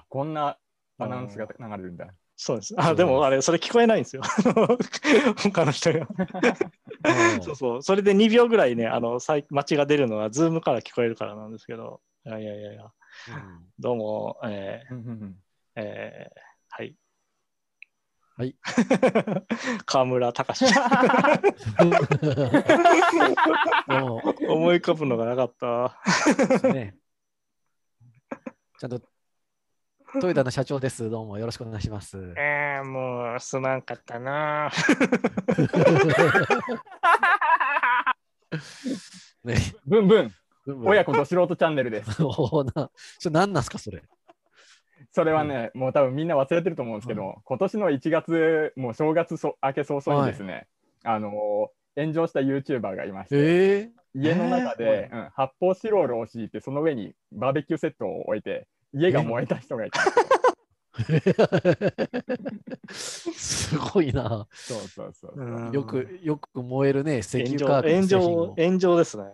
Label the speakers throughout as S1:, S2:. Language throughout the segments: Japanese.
S1: あこんなアナウンスが流れるんだ。
S2: そうです。あ、でもあれ、それ聞こえないんですよ。他の人が。そうそう。それで2秒ぐらいね、あの、待ちが出るのは、ズームから聞こえるからなんですけど、いやいやいやいや、どうも、えーえー、はい。
S3: はい。
S2: 河村隆史。思い浮かぶのがなかった。ね、
S3: ちゃんとトヨタの社長です。どうもよろしくお願いします。
S2: えー、もうすまんかったな。
S1: ね、ブンブン。親子ど素人チャンネルです。
S3: おなそれ何なんすか、それ。
S1: それはね、うん、もう多分みんな忘れてると思うんですけど、うん、今年の1月、もう正月そ明け早々にですね、はい、あのー、炎上した YouTuber がいまして、
S3: え
S1: ー、家の中で、えー、うん、発泡スチロールを敷いて、その上にバーベキューセットを置いて、家が燃えた人がいた。
S3: すごいな。
S1: そうそうそう。
S3: よく、よく燃えるね、石油
S2: カー炎上、炎上ですね。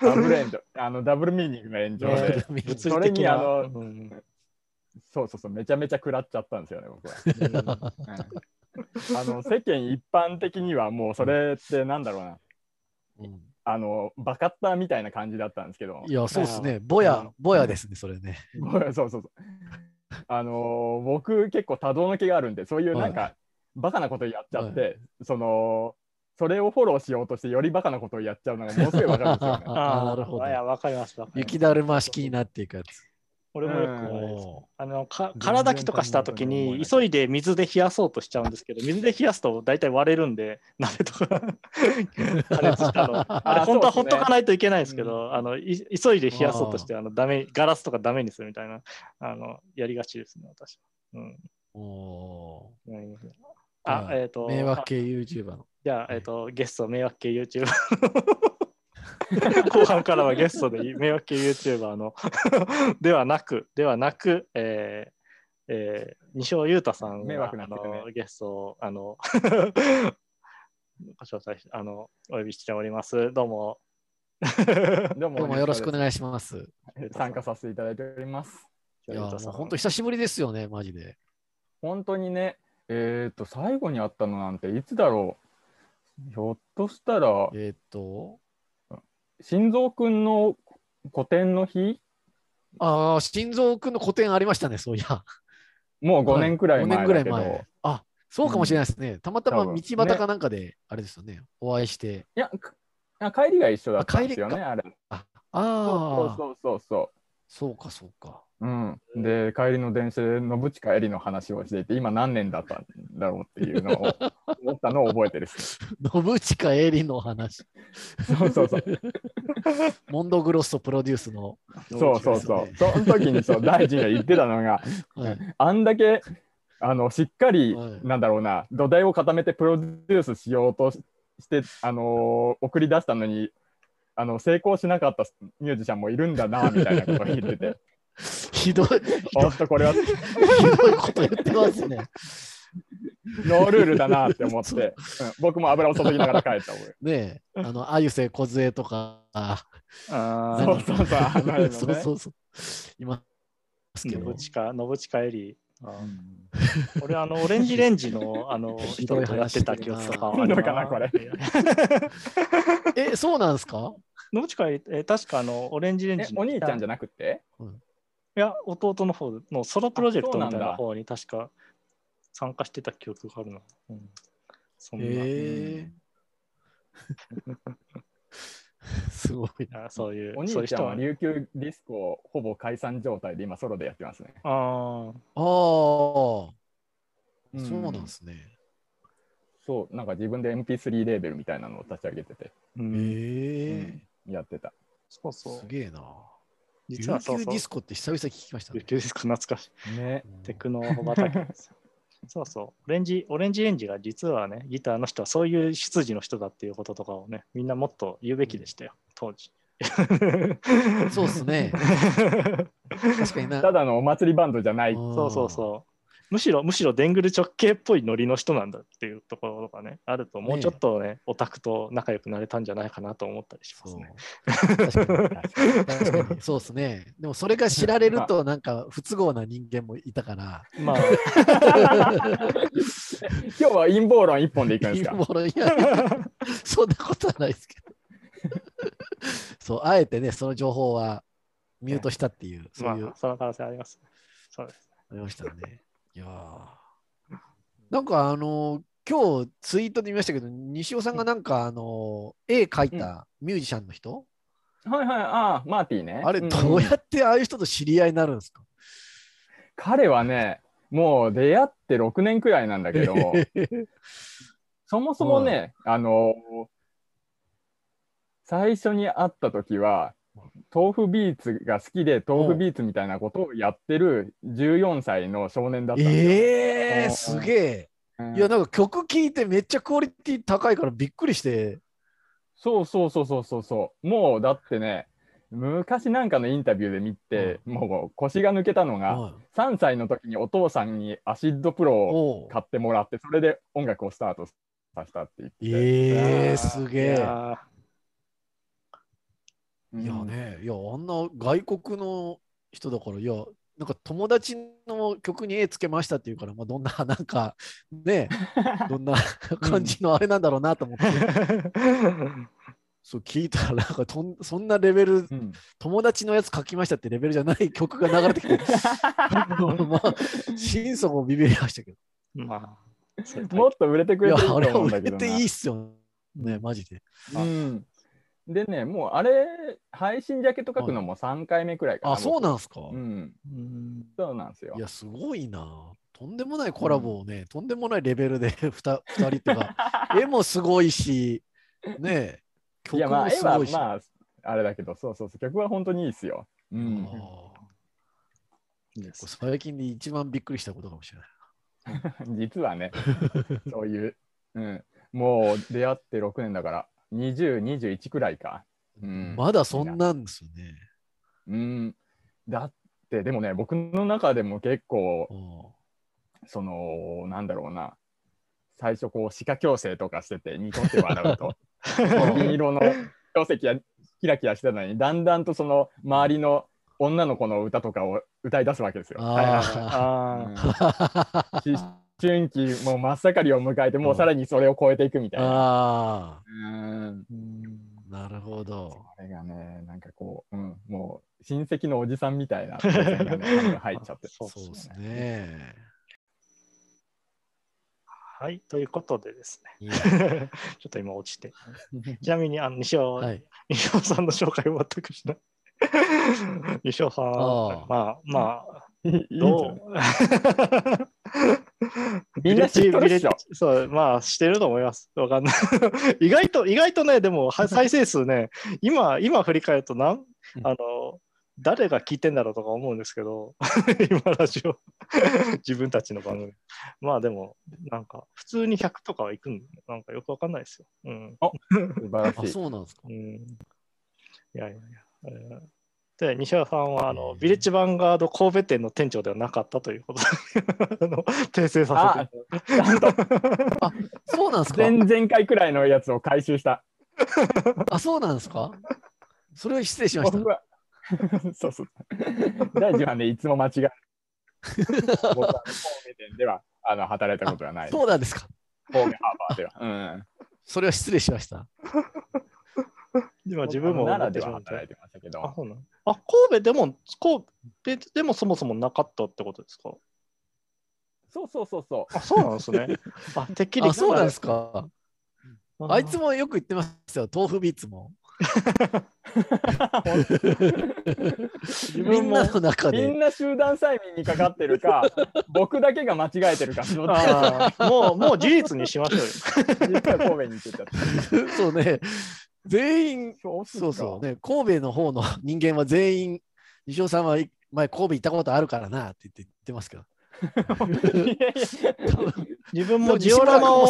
S1: ダブルエンド、あのダブルミーニングの炎上で、それにあの、うん、そうそうそう、めちゃめちゃ食らっちゃったんですよね、僕は。あの世間一般的にはもうそれってなんだろうな。うんあのバカッターみたいな感じだったんですけど。
S3: いや、そうですね。ぼや、ぼやですね、それね。
S1: ぼや、そうそうそう。あのー、僕結構多動の気があるんで、そういうなんか、はい、バカなことやっちゃって、はい、その、それをフォローしようとして、よりバカなことをやっちゃうのがものすごいわかるんですよね。
S3: ああ、なるほど。い
S2: や、わかります。
S3: 雪だるま式になっていくやつ。
S2: 俺もよく、あのか空炊きとかした時に急いで水で冷やそうとしちゃうんですけど水で冷やすと大体割れるんで 鍋とか加熱したの。あれ本当はほっとかないといけないんですけど、あの急いで冷やそうとしてあのダメガラスとかダメにするみたいなあのやりがちですね私は。うん、おあえっ、ー、と
S3: 迷惑系 YouTuber の。
S2: じゃあ、えっ、ー、とゲスト迷惑系 YouTuber 後半からはゲストで迷惑系 YouTuber の ではなく、ではなく、えーえー、西尾裕太さんが、ね、あのゲストをあの ご紹介あのお呼びしております。どうも。
S3: どうもよろしくお願いします。
S1: 参加させていただいております。
S3: いや、本当久しぶりですよね、マジで。
S1: 本当にね、えっ、ー、と、最後に会ったのなんていつだろう。ひょっとしたら、
S3: えっ、と、
S1: 心臓くんの個展の日？
S3: ああ、心臓くんの個展ありましたね、そういや。
S1: もう5年くらい前だけど、はい、前。
S3: あ、そうかもしれないですね。うん、たまたま道端かなんかで、あれですよね、ねお会いして。
S1: いや、帰りが一緒だったんですよね、あれ。
S3: ああ。
S1: そうそうそうそう。
S3: そうか、そうか。
S1: うん、で帰りの電車で信近エリの話をしていて今何年だったんだろうっていうのを 思ったのを覚えてる
S3: 信近エリの話。
S1: そうそうそう。
S3: モンドグロッソプロデュースの、
S1: そうそうそう。その時にそう大臣が言ってたのが、はい、あんだけあのしっかり、はい、なんだろうな土台を固めてプロデュースしようとしてあのー、送り出したのにあの成功しなかったミュージシャンもいるんだなみたいなことを言ってて。
S3: ひどい。
S1: 本当これは。ひ
S3: どいこと言ってますね。
S1: ノールールだなって思って、う。ん、僕も油を注ぎながら帰った
S3: ねえ、あの、あゆせこずえとか、
S1: あそうそうそう、ね、
S3: そうそうそう。今、
S2: 信近、信近エリ俺、あの、オレンジレンジの、あの、人とやってた記憶とか
S1: あるのかな、これ。
S3: え、そうなんですか？
S2: 信近え、確か、あの、オレンジレンジ
S1: お兄ちゃんじゃなくて、
S2: うん。いや、弟の方のソロプロジェクトみたいな方に確か参加してた記憶があるな。うん、
S3: そんな。えー、すごい
S2: な。そういう。
S1: お兄ちゃんは琉球ディスコほぼ解散状態で今ソロでやってますね。
S2: ああ。ああ、
S3: そうなんですね。
S1: そう、なんか自分で MP3 レーベルみたいなのを立ち上げてて。へ
S3: えー
S1: うん、やってた。
S2: そうそう。
S3: すげえな。実はそうそうディスコって久々聞きました
S2: ね。ディスコ懐かし
S1: い。ね。
S2: テクノ畑ですよ。そうそう。オレンジ、オレンジレンジが実はね、ギターの人はそういう出自の人だっていうこととかをね、みんなもっと言うべきでしたよ、当時。
S3: そうっすね。確かにな。
S1: ただのお祭りバンドじゃない。
S2: そうそうそう。むしろむしろデングル直系っぽいノリの人なんだっていうところがねあるともうちょっとね、ね、オタクと仲良くなれたんじゃないかなと思ったりしますね。
S3: 確かに そうですね。でもそれが知られるとなんか不都合な人間もいたから。まあ
S1: 今日は陰謀論一本でいくんですか？
S3: 陰謀論いやそんなことはないですけど。そう、あえてね、その情報はミュートしたっていう、そういう、ま
S2: あ、その可能性あります。そうです。
S3: ありましたね。いやなんかあの、今日ツイートで見ましたけど、西尾さんがなんかあの、絵描いたミュージシャンの人、
S1: うん、はいはい、ああ、マーティーね。
S3: あれ、どうやってああいう人と知り合いになるんですか、うん、
S1: 彼はね、もう出会って6年くらいなんだけど、そもそもね、あの、最初に会った時は、豆腐ビーツが好きで豆腐ビーツみたいなことをやってる14歳の少年だったんですよ。
S3: えー、すげえ、うん、いやなんか曲聴いてめっちゃクオリティ高いからびっくりして。
S1: そうそうそうそうそうそう。もうだってね昔なんかのインタビューで見て、うん、もう腰が抜けたのが、うん、3歳の時にお父さんにアシッドプロを買ってもらってそれで音楽をスタートさせたって言って。
S3: えー、すげえいやね、いや、あんな外国の人だから、いや、なんか友達の曲に絵つけましたっていうから、まあ、どんな、なんか、ね、どんな感じのあれなんだろうなと思って。そう聞いたら、なんかとんそんなレベル、うん、友達のやつ書きましたってレベルじゃない曲が流れてきて、まあ、心底ビビりましたけど。
S1: まあ、もっと売れてくれてると思うんだけど
S3: 売れていいっすよね、マジで。
S1: うん、でね、もうあれ、配信ジャケット書くのも3回目くらいかな。
S3: あ、そうなんすか？
S1: うん。そうなんですよ。
S3: いや、すごいな。とんでもないコラボをね、うん、とんでもないレベルで 2, 2人とか、絵もすごいし、ね、
S1: 曲もすごいし。まあ、まあ、あれだけど、そうそうそう、曲は本当にいいですよ。うん。
S3: 最近で一番びっくりしたことかもしれ
S1: ない。実はね、そういう、うん、もう出会って6年だから、20、21くらいか。
S3: うん、まだそんなんですよね。
S1: うん。だって、でもね、僕の中でも結構、その、なんだろうな、最初こう、歯科矯正とかしてて、ニコって笑うと、銀色の漱石がキラキラしてたのに、だんだんとその周りの女の子の歌とかを歌い出すわけですよ。春季もう真っ盛りを迎えて、もうさらにそれを超えていくみたいな。あ
S3: うんなるほど。
S1: それがね、なんかこう、うん、もう親戚のおじさんみたいな、ね、入っちゃって。
S3: そうですね。
S2: はい、ということでですね。ちょっと今落ちて。ちなみにあの西尾、はい、西尾さんの紹介を全くしない。西尾さん、まあまあ、どう？みんな知ってるでしょそう、まあ、してると思います。わかんない。意外と、意外とね、でも、再生数ね、今、今振り返るとなん、あの、誰が聞いてんだろうとか思うんですけど、今ラジオ、自分たちの番組。まあでも、なんか、普通に100とかは行くんなんかよくわかんないですよ。うん。
S1: あ、素晴らしい。
S3: そうなんですか。
S2: うん。いやいやいや。えーで西原さんはあのビレッジヴァンガード神戸店の店長ではなかったということで の訂正させて。
S3: あそうなんですか？
S1: 前々回くらいのやつを回収した。
S3: あそうなんですか？それは失礼しました。
S1: そうそう。大事はねいつも間違え。僕 は神戸店ではあの働いたことはない。
S3: そうなんですか。
S1: 神戸ハーバーでは、うん、
S3: それは失礼しました。
S2: 今自分も
S1: 奈良では働いてましたけど。
S2: あ、そうなあ神戸でも、神戸でもそもそもなかったってことですか？
S1: そうそうそうそう。
S2: あ、そうなんですね。あ、てっきり。
S3: あ、そうなんですか。あいつもよく言ってますよ、豆腐ビーツも。みんなの中で。
S1: みんな集団催眠にかかってるか、僕だけが間違えてるか、
S2: もう、もう事実にしましょうよ。
S1: 実は神戸に行ってた。
S3: そうね。全員、そうそう。ね、神戸の方の 人間は全員、西尾さんは前神戸行ったことあるからなって言ってますけど。
S2: 自分もジオラマを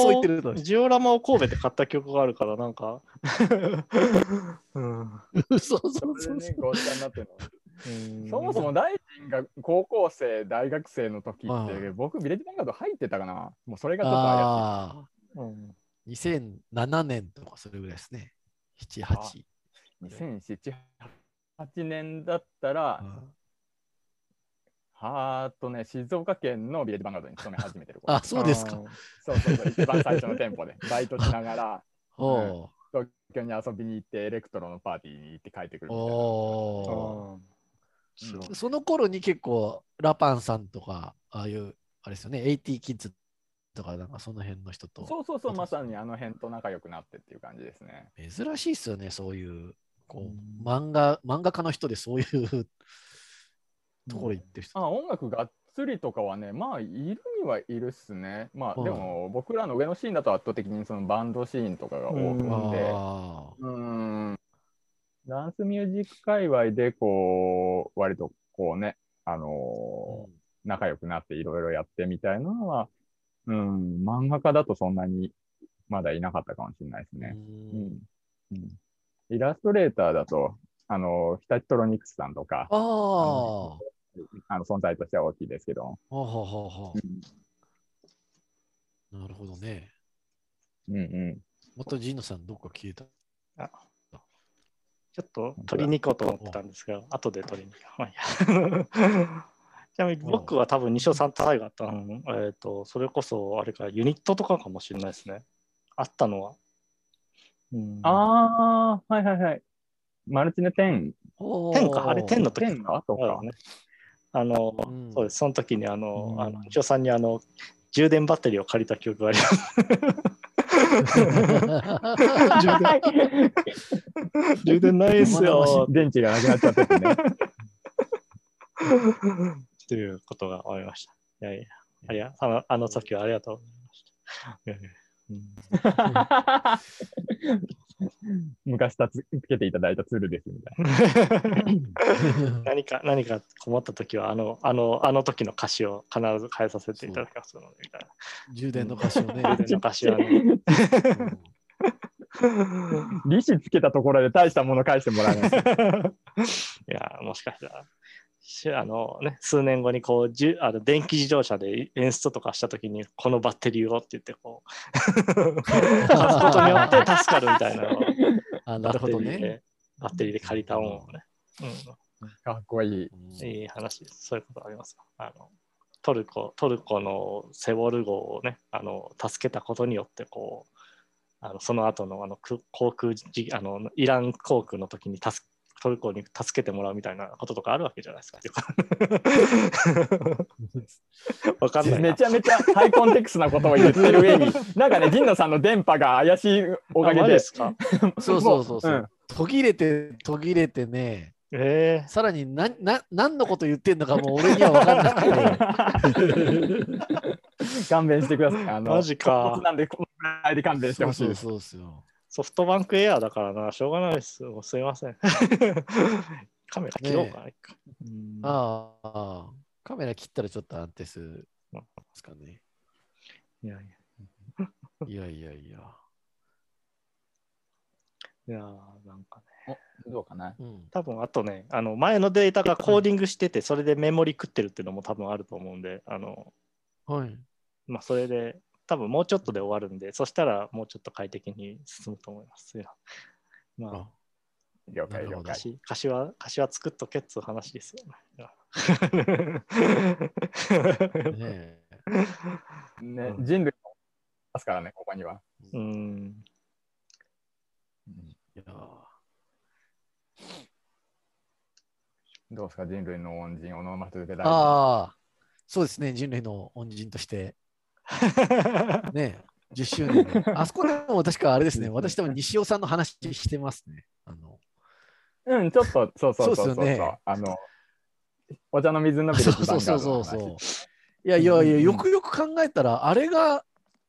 S2: ジオラマを神戸で買った曲があるからなんか、
S3: うん、そうそうそうそう。
S1: そもそも大臣が高校生、大学生の時って、僕、ビレッジバンガード入ってたかな。もうそれがちょっと怪し
S3: い。うん、2007年とかそれぐらいですね。7、8。
S1: 2007、8年だったら、はーとね、静岡県のビレッジバンガードに勤め始めてる。
S3: あ、そうですか。
S1: そうそうそう、一番最初の店舗で、バイトしながら、うん、東京に遊びに行って、エレクトロのパーティーに行って帰ってくるみたいな。
S3: その頃に結構、ラパンさんとか、ああいう、あれですよね、AT キッズとか、なんかその辺の人と。
S1: そうそうそう、まさにあの辺と仲良くなってっていう感じですね。
S3: 珍しいですよね、そういう、こう、漫画、漫画家の人でそういうところ行ってる人、
S1: あ音楽がっつりとかはねまあいるにはいるっすね。まあ、でも僕らの上のシーンだと圧倒的にそのバンドシーンとかが多くて。うん。ダンスミュージック界隈でこう割とこうねあのーうん、仲良くなっていろいろやってみたいなのはうん漫画家だとそんなにまだいなかったかもしれないですね。うん、うん、イラストレーターだとあの、ヒタチトロニクスさんとか、ああの存在としては大きいですけど。
S3: なるほどね。
S1: うんうん。
S3: またジーノさん、どっか消えたあ
S2: ちょっと取りに行こうと思ってたんですが、後で取りに行こう。ちなみに僕は多分西尾さんと最後あったの、えーと、それこそあれかユニットとかかもしれないですね。あったのは。
S1: うん、ああ、はいはいはい。マルチネ10。
S2: 10か、あれ10の時
S1: 10か？とか。
S2: ね、あの、うん、そうです、その時にあの、うん、あの、一応さんにあの、充電バッテリーを借りた記憶があります。充電充電ないですよ。
S1: 電池がなくなっちゃっててね。
S2: ということがありました。いやいや、あやあのあの時はありがとうございました。いやいや
S1: 昔つけていただいたツールですみたい
S2: な。何か、何か困った時は、あの、あの、あの時の歌詞を必ず変えさせていただきますので、みたいな。
S3: 充電の歌詞をね。
S2: 充電の歌詞はね。
S1: 利子つけたところで大したもの返してもらえない。
S2: いや、もしかしたら。あのね、数年後にこうじあの電気自動車で演出とかしたときにこのバッテリーをって言ってこう貸すことによって助かるみたいな
S3: あなるほどね。
S2: バッテリーで借りたものをね、
S1: うん、かっこい
S2: い。いい話そういうことありますあのトルコトルコのセウォル号をねあの助けたことによってこうあのその後のあの航空あのイラン航空の時に助トルコに助けてもらうみたいなこととかあるわけじゃないですか。わかんない
S1: めちゃめちゃハイコンテクスなことを言ってる上に、なんかね、神野さんの電波が怪しいおかげで。
S3: すか？そうそうそうそう、うん、途切れて途切れてね。えー、さらになな何のこと言ってんのかもう俺には分かんなく
S1: て。勘弁してください。あの
S2: マジか。
S1: なんで、このぐらいで勘弁してほしい
S3: です。そうそうそう
S2: ソフトバンクエアだからな、しょうがないです。もうすいません。カメラ切ろうかな。ね、
S3: ああ、カメラ切ったらちょっと安定するですかね。
S2: いやい
S3: や。いやいやいや。
S2: いやなんかね。
S1: どうかな、
S2: うん、多分あとね、あの前のデータがコーディングしてて、それでメモリ食ってるっていうのも多分あると思うんで、あの、
S3: はい。
S2: まあ、それで多分もうちょっとで終わるんで、そしたらもうちょっと快適に進むと思います。まあ、
S1: 了解了解。
S2: 歌詞は、歌詞は作っとけっつう話ですよ
S1: ね。ね ね、人類ますからね、ここには。
S2: うん。
S3: いや
S1: どうですか、人類の恩人、オノマトペ
S3: ああ、そうですね、人類の恩人としてね10周年で。あそこでも確かあれですね、私多分西尾さんの話してますね。あの
S1: うん、ちょっと、そうそうそうそう。ね、あの、お茶の水のビレッジ
S3: そうそうそうそう。いやいやいや、よくよく考えたら、あれが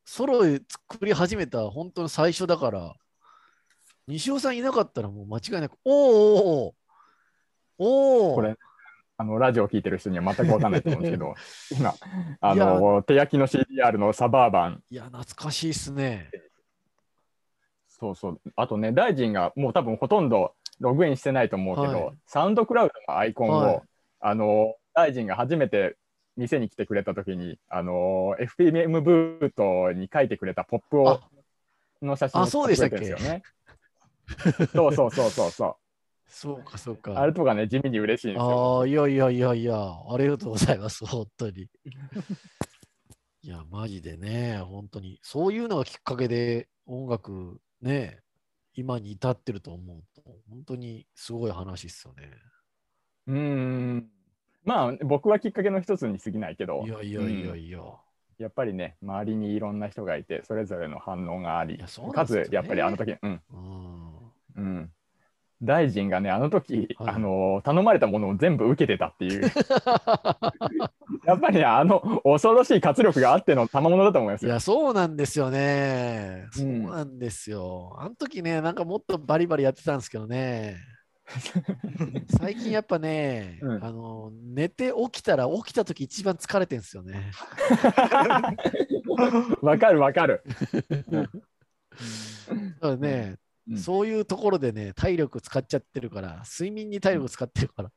S3: ソロで作り始めた本当の最初だから、西尾さんいなかったらもう間違いなく、おおおお
S1: おこれ、あのラジオを聴いてる人には全く分かんないと思うんですけど、今、あの手焼きの CDR のサバーバン。
S3: いや、懐かしいっすね。
S1: そうそう。あとね、大臣がもう多分ほとんどログインしてないと思うけど、
S3: はい
S1: サウンドクラウドのアイコンを、
S3: はい
S1: あの大臣が初めて店に来てくれた時にあの FPM ブートに書いてくれたポップを
S3: あ
S1: の写真を
S3: あそうでしたっ
S1: てくれてるんですよね。そうそうそうそうそう。
S3: そうか、そうか。
S1: あれとかね地味に嬉しいんですよ。
S3: ああ、いやいやいやいや、ありがとうございます、本当に。いや、マジでね、本当に。そういうのがきっかけで音楽ね、今に至ってると思うと、本当にすごい話ですよね。
S1: うーん。まあ僕はきっかけの一つに過ぎないけど
S3: いやいやいやいや。
S1: やっぱりね周りにいろんな人がいてそれぞれの反応があり
S3: いやそうなん
S1: かつやっぱりあの時うん
S3: うん。
S1: うん大臣がねあの時、
S3: はい
S1: あの頼まれたものを全部受けてたっていう やっぱりねあの恐ろしい活力があっての賜物だと思いますよ。
S3: いや、そうなんですよね。
S1: う
S3: そうんなんですよ。あの時ね、なんかもっとバリバリやってたんですけどね。最近やっぱね、
S1: うん
S3: あの寝て起きたら起きた時一番疲れてんですよね。
S1: わかるわかる。
S3: だからね、
S1: うん
S3: そういうところでね、体力使っちゃってるから、睡眠に体力使ってるから。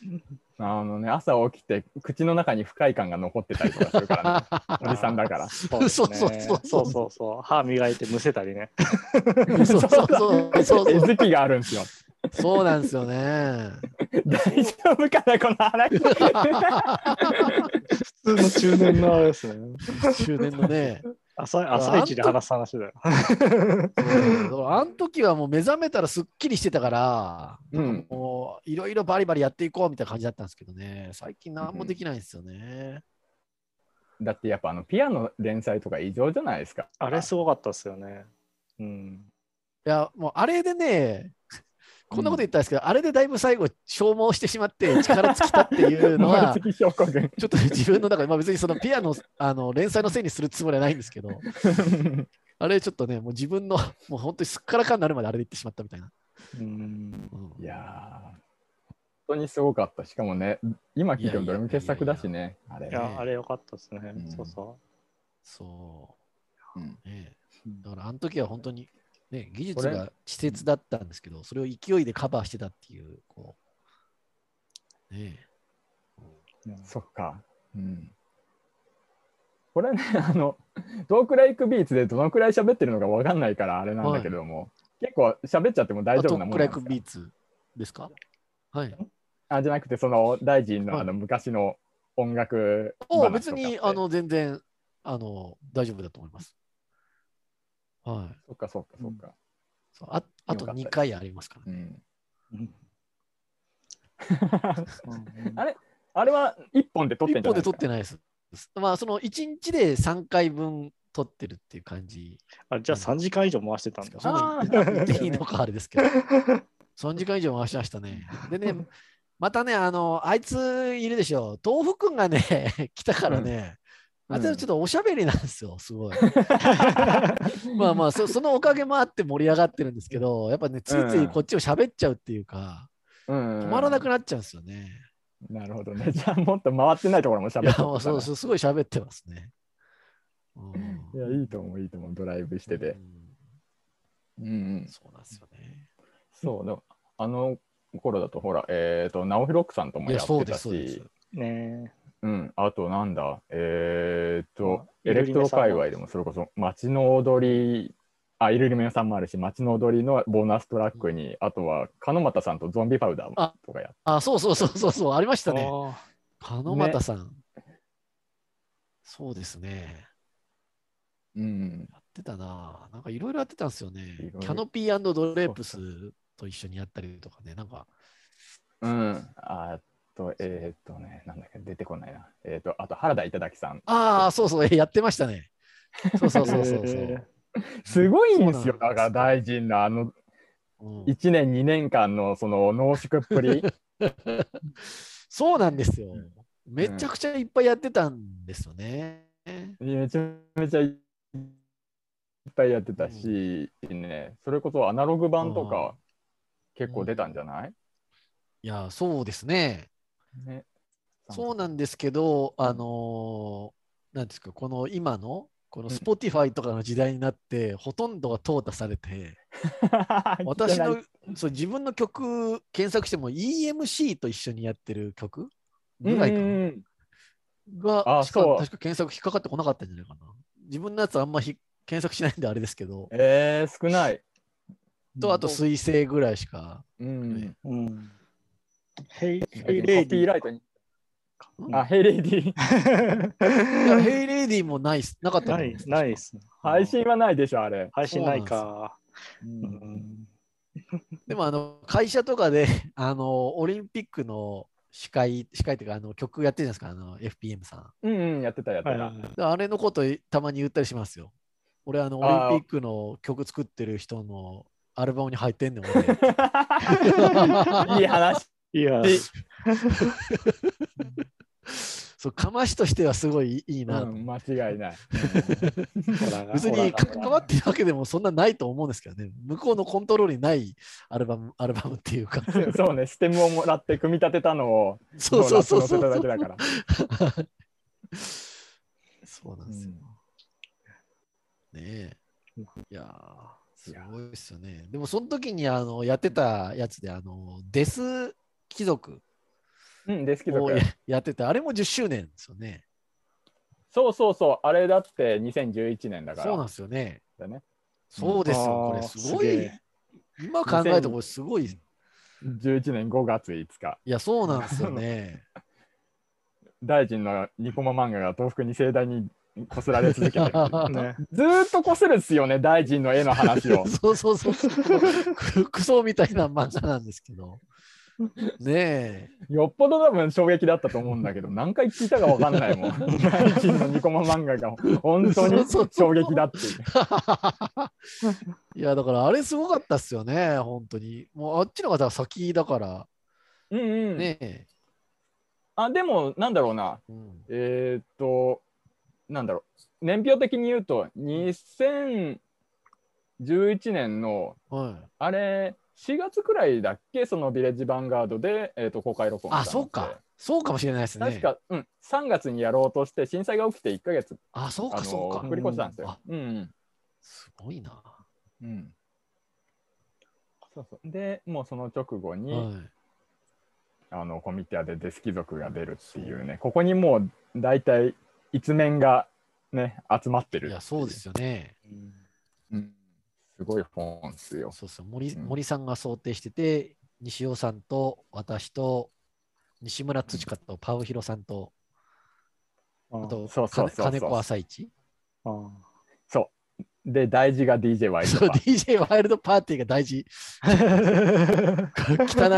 S1: あのね朝起きて口の中に不快感が残ってたりとかするからね おじさんだから。
S2: そう
S3: そうそうそう
S2: そうそう。歯磨いてむせたりね。
S3: そうそうそうそうそう
S1: 絵好きがあるんですよ。
S3: そうなんですよね。
S1: 大丈夫かなこの話。
S2: 普通の中年のあれですね。
S3: 終電のね。
S2: 朝朝一で話す話だよ。
S3: あの時はもう目覚めたらすっきりしてたから、
S1: うん
S3: もういろいろバリバリやっていこうみたいな感じだったんですけどね、最近何もできないんですよね。
S1: だってやっぱあのピアノ連載とか異常じゃないですか。
S2: あれすごかったですよね。うん。
S3: いや、もうあれでね、こんなこと言ったんですけど、あれでだいぶ最後消耗してしまって力尽きたっていうのは、
S1: 燃え尽き症候群。
S3: ちょっと自分の中で、まあ別にそのピアノあの連載のせいにするつもりはないんですけど、あれちょっとね、もう自分の、もう本当にすっからかんになるまであれで言ってしまったみたいな。
S2: うん。
S3: うん
S1: いやー、本当にすごかった。しかもね、今聞いてもどれも傑作だしね、あれ
S2: い
S1: ね。
S2: や、あれよかったですね。
S1: うん
S2: そうそ
S3: そう。
S1: うん
S3: ね
S2: う。
S3: だからあの時は本当に、ね、技術が稚拙だったんですけど、それを勢いでカバーしてたっていう、こう、ね。
S1: そっか。うん。これね、あの、トークライクビーツでどのくらい喋ってるのかわかんないからあれなんだけども、結構喋っちゃっても大丈夫なも
S3: クライク
S1: んですか
S3: ビーツですか？はい。
S1: あじゃなくて、その大臣の
S3: はい。
S1: あの昔の音楽話と
S3: あ
S1: か
S3: 別に、あ、の、全然、あの、大丈夫だと思います。はい。
S1: そっかそっかそっか。
S3: そうああと
S1: よかったです
S3: 2回ありますから。
S1: うん。
S2: うん。
S1: あれあれは一本で撮ってん
S3: 1本で撮
S1: じゃないですか？
S3: ってないです。まあ、その1日で3回分撮ってるっていう感じ。
S2: あじゃあ3時間以上回してたんだ。
S3: そんなに
S1: あー
S3: 言 っていいのかあれですけど。3時間以上回しましたね。でね、またね、あの、あいついるでしょ。豆腐くんがね、来たからね、
S1: うん
S3: あちょっとおしゃべりなんですよ、すごい。まあまあそ、そのおかげもあって盛り上がってるんですけど、やっぱね、ついついこっちを喋っちゃうっていうか、
S1: うん
S3: 止まらなくなっちゃうんですよね。
S1: なるほどね。じゃあもっと回ってないところも
S3: いや、
S1: 喋って
S3: もうそうそう、すごい喋ってますね。うん
S1: いや、いいと思う、いいと思う、ドライブしてて。うん、うん。
S3: そうなんですよね。
S1: そうだ。あの頃だと、ほら、えっ、と、ナオフロックさんとも
S3: いや、
S1: ってたし、。
S2: ね
S1: うん、あとなんだ、えっ、と
S2: あ、
S1: エレクトロ界隈でもそれこそ街の踊り、あ、イルリメさんもあるし、街の踊りのボーナストラックに、あとは、鹿俣さんとゾンビパウダー
S3: あ
S1: とかやっ
S3: あ、そうそうそうそうそう、ありましたね。
S2: あ
S3: 鹿俣さん。そうですね。
S1: うん。
S3: やってたな。なんかいろいろやってたんですよね
S1: いろい。ろ
S3: キャノピードレープスと一緒にやったりとかね。なんか、
S1: うん。あと、えっ、とね、なんだっけ、出てこないな。えっ、と、あと、原田いただきさん。
S3: ああ、そうそう、えやってましたね。そうそうそうそうそう。
S2: へ
S1: すごいんですよ。だから大臣のあの
S3: うん
S1: 1年、2年間のその濃縮っぷり。
S3: そうなんですよ。めちゃくちゃいっぱいやってたんですよね。
S1: めちゃめちゃいっぱいやってたし、ね、それこそアナログ版とか結構出たんじゃない、
S3: いや、そうですね。
S1: ね、
S3: そうなんですけど、あのーなんですか、この今の、この Spotify とかの時代になって、ほとんどが淘汰されて、私のそう自分の曲検索しても EMC と一緒にやってる曲？ぐらいかな。がしか確か検索引っかかってこなかったんじゃないかな。自分のやつあんまひ検索しないんであれですけど。
S1: えー、少ない。
S3: と、あと水星ぐらいしか。
S1: うん。うん、
S2: ヘイレイディーライトに。
S1: あ、ヘイレイディ
S3: ー。ヘイレイディーもないす。なかった
S2: ないないっす。
S1: 配信はないでしょ、あれ。
S2: 配信ないか。
S3: でも、あの、会社とかで、あの、オリンピックの司会、司会っていうか、あの曲やってるじゃないですか、あの FPM さん。
S1: うんうん、やってた、やってた。
S3: あれのことたまに言ったりしますよ。俺、あの、オリンピックの曲作ってる人のアルバムに入ってんねん、俺。
S1: いい話。
S2: いや。
S3: そうかましとしてはすごいいいな、
S1: うん、間違いない。
S3: 別に関わってるわけでもそんなないと思うんですけどね、向こうのコントロールにないアルバムアルバムっていうか。
S1: そうね、ステムをもらって組み立てたのを、
S3: そうそうそうそう。
S1: だけだから。
S3: そうなんですよ。うん、ねえ。いやすごいっすよね。でもその時にあのやってたやつで、あのデス貴族。
S1: うん、デス貴族
S3: やってて、あれも10周年ですよね。
S1: そうそうそう、あれだって2011年だから。
S3: そうなんですよね。
S1: だね
S3: そうですよ、これすごい。今考えるとこれすごい。
S1: 11年5月5日。
S3: いや、そうなんですよね。
S1: 大臣のニコマ漫画が東福に盛大にこすられ続けてる、ね、ずっとこするっすよね、大臣の絵の話を。
S3: そうそうそうそう。クソみたいな漫画なんですけど。ねえ。
S1: よっぽど多分衝撃だったと思うんだけど、何回聞いたか分かんないもん。大臣のニコマ漫画が本当に衝撃だっていう。
S3: いや、だからあれすごかったっすよね、本当に。もうあっちの方が先だから。
S1: うんうん。
S3: ねえ。
S1: あ、でも、なんだろうな。うん、えー、っと、なんだろう。年表的に言うと、2011年の、はい、あれ、4月くらいだっけ？そのビレッジヴァンガードで、えーと、公開録音
S3: あそうか。そうかもしれないですね。
S1: 確か、うん、3月にやろうとして震災が起きて1か月。
S3: あそうかそうか。
S1: 繰り越したんですよ、うん、うん、
S3: すごいな。
S1: うん。そうそう。でもうその直後に、はい、あのコミティアでデス貴族が出るっていうね。ここにもう大体一面がね集まってる
S3: いやそうですよね、
S1: うん、すごい本ですよ。
S3: そうそう森、うん、森さんが想定してて、西尾さんと私と西村土香とパウヒロさんと、あと金子朝一。
S1: そう。で、大事が DJ ワイルド。
S3: そう、DJ ワイルドパーティーが大事。汚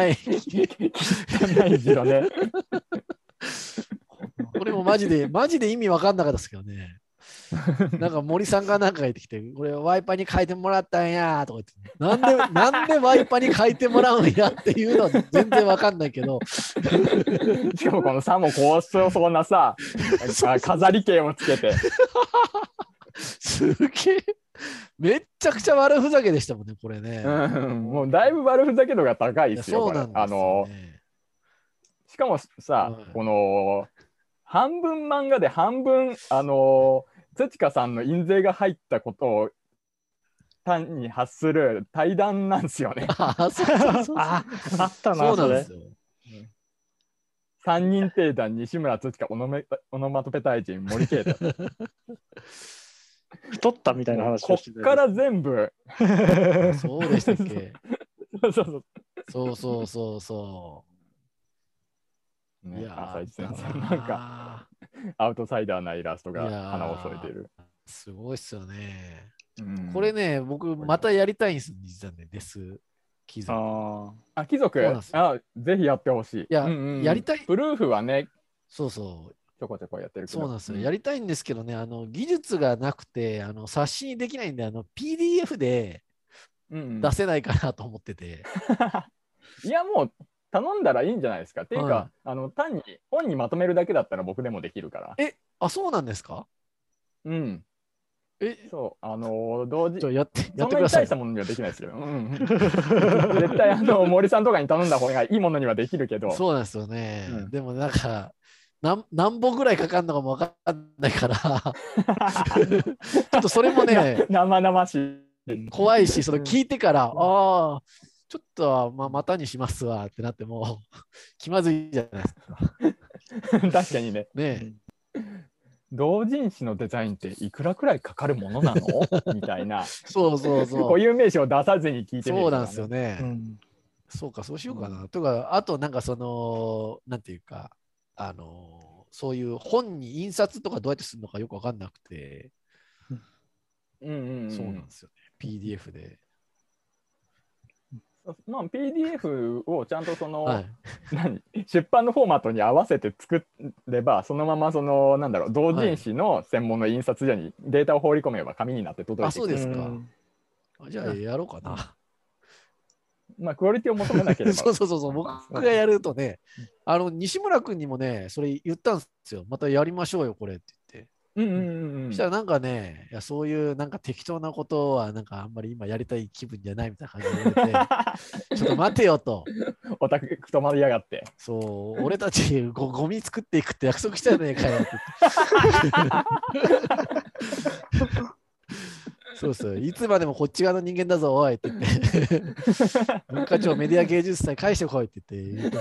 S3: い。
S1: 汚い字だね。
S3: これもマジで、マジで意味わかんなかったですけどね。なんか森さんがなんか言ってきて、これワイパーに書いてもらったんやとか言って、なんで、なんでワイパーに書いてもらうんやっていうのは全然わかんないけど。
S1: しかもこのさもこうそうなさ、飾り系をつけて。
S3: すげえ。めっちゃくちゃ悪ふざけでしたもんね、これね。
S1: うん、もうだいぶ悪ふざけ度が高いですよ。
S3: す、ね、
S1: あのしかもさ、うん、この半分漫画で半分あの土香さんの印税が入ったことを単に発する対談なんですよね。
S2: ああったな、それ。
S1: 三人定談、西村土香、オノメオノマトペ大臣、森圭太。
S2: 太ったみたいな話
S1: こっから全部。
S3: そうでしたっけ
S1: そうそうそう。
S3: そうそうそうそ
S1: う。ね、いや朝一先生なんかアウトサイダーなイラストが花を添えてる。
S3: すごいっすよね。うん、これね、僕またやりたいんです実はね、です。貴族。
S1: あ、貴族あぜひやってほしい。い
S3: や、うんうん、やりたい。
S1: プルーフはね、
S3: そうそう。
S1: ちょこちょこやってる
S3: そうなんですよ。やりたいんですけどね、あの技術がなくて、あの冊子にできないんで、あの PDF で出せないかなと思ってて。
S1: いや、もう頼んだらいいんじゃないですか。っていうか、はい、あの単に本にまとめるだけだったら僕でもできるから。
S3: え、あ、そうなんですか？
S1: うん。え、そう、あのー、同時、
S3: やって、
S1: やってください。そんなに大したものにはできないですけど、うん、絶対、あの、森さんとかに頼んだ方がいいものにはできるけど。
S3: そうなんですよね。うん、でも、なんか、何何本ぐらいかかるのかも分かんないから ちょっとそれもね
S1: 生々しい
S3: 怖いし、その聞いてから、ああ、ちょっと、まあ、またにしますわってなっても、気まずいじゃないですか。
S1: 確かにね。
S3: ね
S1: 同人誌のデザインっていくらくらいかかるものなの？みたいな
S3: そうそうそう。
S1: 固有名詞を出さずに聞いてみる
S3: そうなんですよね。
S2: うん
S3: そうか、そうしようかな。とか、あとなんかその、なんていうか、あの、そういう本に印刷とかどうやってするのかよくわかんなくて、
S1: うんうんうん、
S3: そうなんですよね。PDF で。
S1: まあ、PDF をちゃんとその、
S3: はい。
S1: 何？出版のフォーマットに合わせて作ればそのままそのなんだろう同人誌の専門の印刷所にデータを放り込めば紙になって届いてくる
S3: あそうですかじゃあ、やろうかな。
S1: まあクオリティを求めなければ
S3: そうそうそうそう、僕がやるとね、あの、西村君にもね、それ言ったんですよ。またやりましょうよ、これって。
S1: うんうんうんうん
S3: そしたらなんかね、いやそういうなんか適当なことはなんかあんまり今やりたい気分じゃないみたいな感じで言われて、ちょっと待てよと。
S1: オタク止まりやがって
S3: そう、俺たちごゴミ作っていくって約束したじゃねえかよって。そうそう、いつまでもこっち側の人間だぞ、おいって言って。文化庁メディア芸術祭返してこいって言って。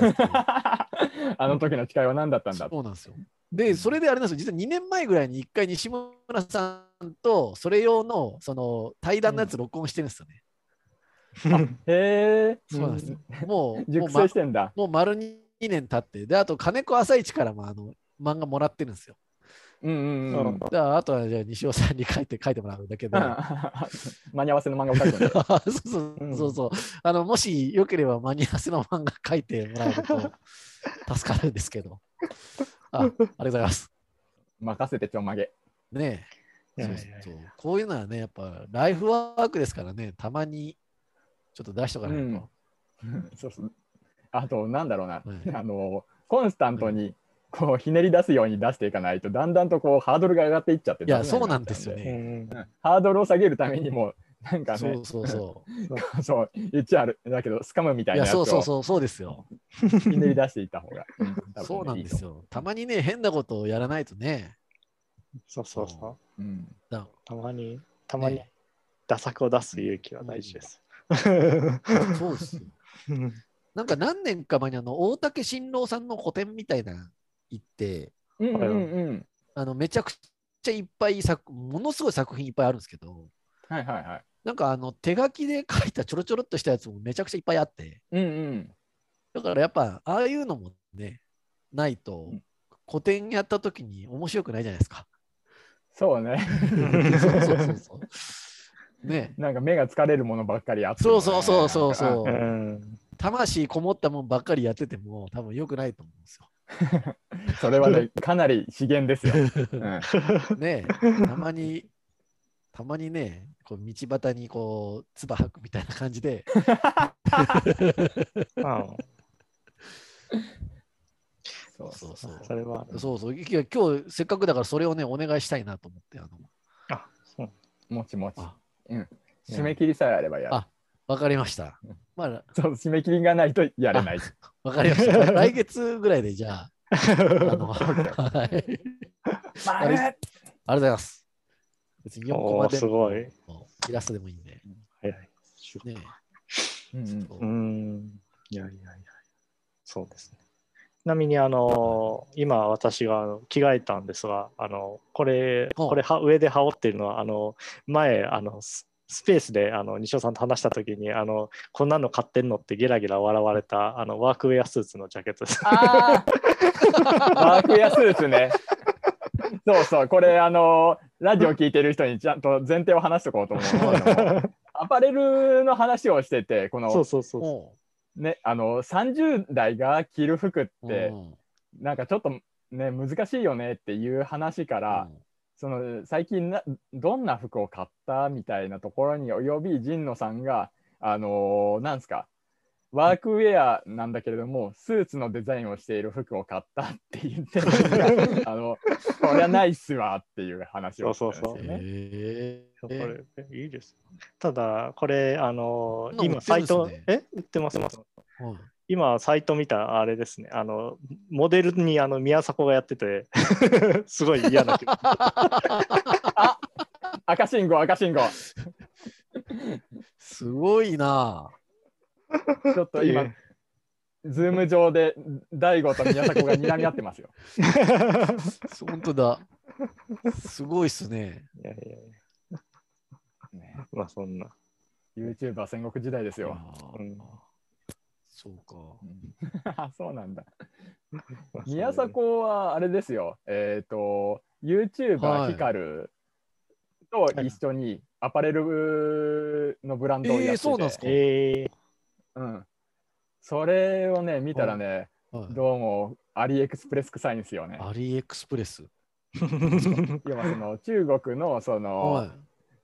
S1: あの時の誓いは何だったんだ？
S3: そうなんですよ。で、それであれなんですよ、実は2年前ぐらいに1回西村さんとそれ用のその対談のやつ録音してるんですよね。
S1: へえ
S3: そうなんですよ。もう、
S1: 熟
S3: ま
S1: 成してんだ
S3: もう丸2年経って、で、あと金子朝市からもあの漫画もらってるんですよ。
S1: うんうんうん
S2: うん
S3: だからあとはじゃあ西尾さんに書いて書いてもらうだけで。
S1: 間に合わせの漫画を描くんだ
S3: そうそうそうそう、あの。もしよければ間に合わせの漫画書いてもらえると助かるんですけど。あありがとうございます。
S1: 任せてちょんまげ
S3: ねえ。そうそうこういうのはね、やっぱライフワークですからね、たまにちょっと出しとかないと。
S1: うん そうそうあとなんだろうな、
S3: はい
S1: あのコンスタントにこうひねり出すように出していかないとだんだんとこうハードルが上がっていっちゃって
S3: いや、そうなんですよね。
S1: うんハードルを下げるためにもなんかね
S3: そうそうそ
S1: そう言っちゃあるだけどスカムみた
S3: う。い
S1: なやつを
S3: そうそうそう、そうですよ。
S1: ひねり出していった方が、ね
S3: そうなんですよ。たまにね、変なことをやらないとね。
S2: そうそうそう。
S1: とうん
S3: だ
S2: たまに、たまに
S3: ね
S2: 打作を出す勇気は大事です。
S3: そうですよ。なんか何年か前にあの大竹新郎さんの個展みたいな行って、
S1: うんうんうん
S3: あのめちゃくちゃいっぱい作、ものすごい作品いっぱいあるんですけど、
S1: はいはいはい
S3: なんかあの手書きで書いたちょろちょろっとしたやつもめちゃくちゃいっぱいあって、
S1: うんうん
S3: だからやっぱああいうのもね、ないと
S1: うん
S3: 個展やった時に面白くないじゃないですか。
S1: そうね
S3: そうそうそうそう。ね
S1: なんか目が疲れるものばっかりあって
S3: そうそうそうそうそう
S2: う。ん
S3: 魂こもったもんばっかりやってても多分良くないと思うんですよ。
S1: それはねかなり資源ですよ、うん
S3: ねえ たまに、たまにね、こう道端にこう、唾吐くみたいな感じで、
S2: うん
S1: そう
S3: そうそう。
S2: それは、
S3: そうそう。今日、せっかくだからそれをね、お願いしたいなと思って、あの、
S2: あ、そう。
S1: もちもち
S3: あ。
S1: うん。締め切りさえあればやる。
S3: あわかりました
S1: うん。
S3: まあ、
S1: そう、締め切りがないとやれない。
S3: わかりました。来月ぐらいで、じゃあ、あの、はい。あり
S1: 丸
S3: がとうございます。別に4コ
S2: おー
S3: マです
S2: ごい。
S3: イラストでもいいんで。
S2: はいはい。
S3: ね
S1: うんうん。
S2: いやいやいや。そうですね。ちなみに、あの、今私が着替えたんですが、あの、これ、これは上で羽織ってるのは、あの、前、あの、ススペースであの西尾さんと話したときにあのこんなの買ってんのってゲラゲラ笑われたあのワークウェアスーツのジャケットです。
S1: ワークウェアスーツね。そうそう、これ、あの、ラジオ聞いてる人にちゃんと前提を話しとこうと思うアパレルの話をしてて、この、
S2: そうそうそう。
S3: も
S1: ね、あの、30代が着る服っ
S3: う、
S1: て、
S3: うん
S1: なんかちょっとね、難しいよねっていう話から、その最近などんな服を買ったみたいなところに及び神野さんがあのーなんですかワークウェアなんだけれどもスーツのデザインをしている服を買ったって言ってるのがあのこれはないっすわっていう話をしてるんですよ
S2: そうそう
S1: ね。
S3: へ
S2: こ
S3: え
S2: れいいです。ただこれあの今サイト
S3: ね
S2: え？売ってます。ます
S3: うん
S2: 今サイト見たあれですねあのモデルにあの宮迫がやってて すごい嫌な気分
S1: 赤信号赤信号
S3: すごいな。
S1: ちょっと今、ズーム上で大悟と宮迫が睨み合ってますよ。
S3: 本当だ。すごいっすね。
S2: いやいやいや。
S1: ね、
S2: まあそんな。
S1: YouTuber 戦国時代ですよ。
S2: うん
S3: そうか。
S1: あそうなんだ。宮迫はあれですよ。えっ、と、
S3: は
S1: YouTuber
S3: い
S1: ヒカルと一緒にアパレルのブランドをやってて、
S3: えーそうなんすか？
S2: ええ
S1: うん。それをね、見たらね、
S3: はい
S1: どうもアリエクスプレス臭いんですよね。
S3: アリエクスプレス？
S1: 要はその中国のその、
S3: は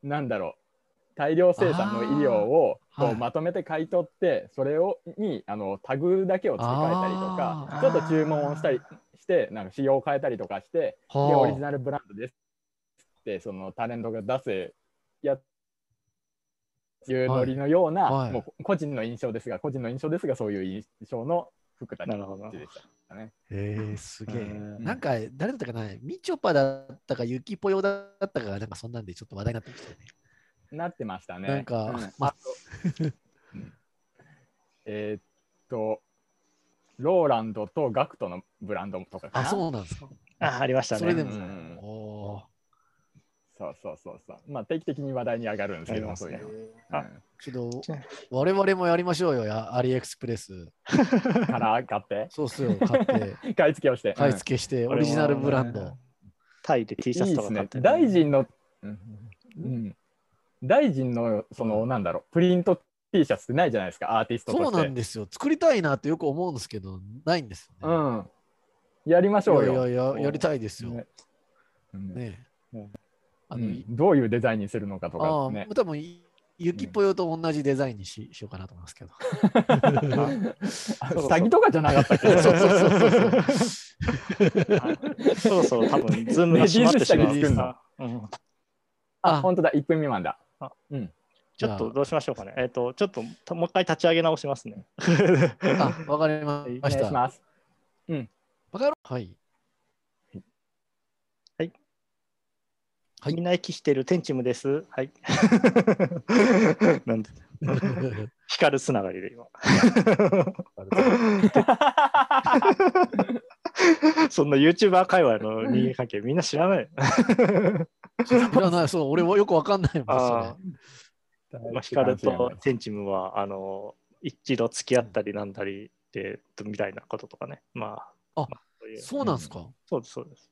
S3: い。
S1: なんだろう大量生産の医療をこ
S3: う
S1: まとめて買い取ってそれをにあのタグだけを付け替えたりとかちょっと注文をしたりしてなんか仕様を変えたりとかしてでオリジナルブランドですってそのタレントが出せやいうノリのような、
S3: はいはい
S1: もう個人の印象ですが個人の印象ですがそういう印象の服たち
S2: なるほど。
S1: でしたね。
S3: へえすげえ。
S2: うん
S3: なんか、誰だったかな？みちょぱだったか、ゆきぽよだったか、なんかそんなんでちょっと話題になってましたよね。
S1: なってましたね。
S3: なんか
S1: うん
S3: ま
S1: あ えーっと、ローランドとガクトのブランドとか。
S3: あ、そうなんですか。
S2: あ、ありましたね。
S3: それでも、
S1: うん
S3: おー
S1: そうそうそうそう。まあ定期的に話題に上がるんですけども、そういうの。
S2: あ
S1: うん
S3: ちょっと、我々もやりましょうよ、やアリエクスプレス。
S1: から買って、
S3: そうっすよ、買って、
S1: 買い付けをして。
S3: 買い付けして、オリジナルブランド。
S2: タイで T シャツ
S1: いいですね
S2: とか買って。
S1: 大臣の、うんうん、大臣の、その、なんだろう、プリント T シャツってないじゃないですか、アーティストとして。
S3: そうなんですよ。作りたいなってよく思うんですけど、ないんですよね。
S1: うん。やりましょうよ。
S3: いやいやいや、やりたいですよ。
S1: ねうん
S3: ね
S2: うん
S3: あの、
S1: うんどういうデザインにするのかと
S3: あ
S1: かね
S3: あ、。多分ゆきぽよと同じデザインにししようかなと思いますけど。
S1: 下着とかじゃなかったっけ？
S3: そうそうそうそう
S2: そろそろ多分、ズームが閉まってしま
S1: あ、本当だ、1分未満だ。
S2: ちょっとどうしましょうかね。えっ、と、ちょっとたもう一回立ち上げ直しますね。
S3: あ、わかりま
S1: お願い
S3: した。
S1: します。
S3: わかる？はい。はい
S2: みんな息してるテンチムです。はい。なんで、光るつながりで今。そんな YouTuber 界隈の人間関係みんな知らない。
S3: 知らない、そう、俺はよくわかんないもん、
S2: あ
S3: そ
S2: まあ、光とテンチムは、あの、一度付き合ったりなんだりで、みたいなこととかね。まあ。
S3: あ
S2: まそういう
S3: れ。そうなんすか？
S2: そうです、そうです。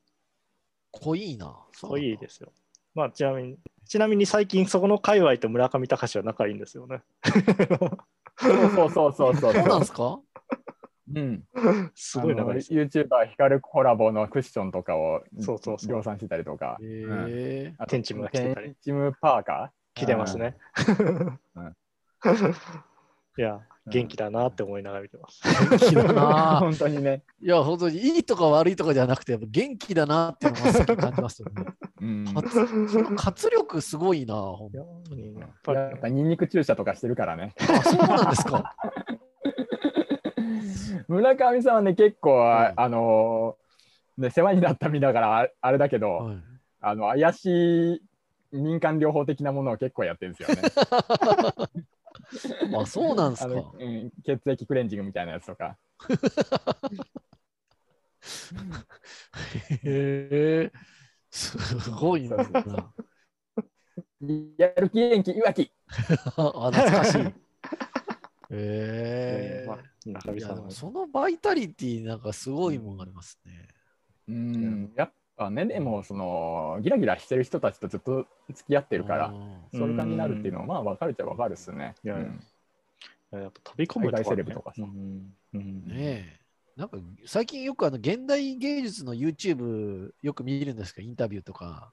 S3: 濃いな。
S2: そういいですよ。まあ、ちなみに、ちなみに最近そこの界隈と村上隆は仲いいんですよね。
S1: そうそうそうそう
S3: そうなん
S1: う。
S3: すか？
S1: うん。
S2: すごい仲いいですよ。
S1: YouTuber ヒカルコラボのクッションとかを
S2: そうそうそう
S1: 量産してたりとか。
S3: え。
S2: テンチムが来てたり
S1: テンチムパーカ
S2: 来てますね
S1: うん。
S2: いや、元気だなって思いながら見てます。
S3: 元気だ
S1: ー。
S3: な。
S1: 本当にね。
S3: いや、本当にいいとか悪いとかじゃなくて、元気だなっていうのがさっき感じますよね。
S1: うん。
S3: 活その活力すごいな、ほん
S2: いや
S3: とに。
S2: やっぱり
S1: やっぱニンニク注射とかしてるからね。
S3: あ、そうなんですか。
S1: 村上さんはね、結構、
S3: はい
S1: あのーね、世話になった身だからああれだけど、
S3: はい
S1: あの怪しい民間療法的なものを結構やってるんですよね。
S3: あ、そうなんですか。
S1: うん、血液クレンジングみたいなやつとか。
S3: へえ。すごいな。
S1: やる気元気いわき。
S3: あ、懐かしい。へえ
S2: えーまあ。中身さん
S3: そのバイタリティなんかすごいもんがありますね。
S1: うん、やっぱね、でも、その、ギラギラしてる人たちとずっと付き合ってるから、
S3: うん。
S1: そういう感じになるっていうのは、まあ、分かるっちゃ分かるっすね。
S2: いやっぱ飛び込むとか、
S1: セレブとかさ。
S2: うん。うん。
S3: ねえ。なんか最近よくあの現代芸術の YouTube よく見るんですけど、インタビューとか。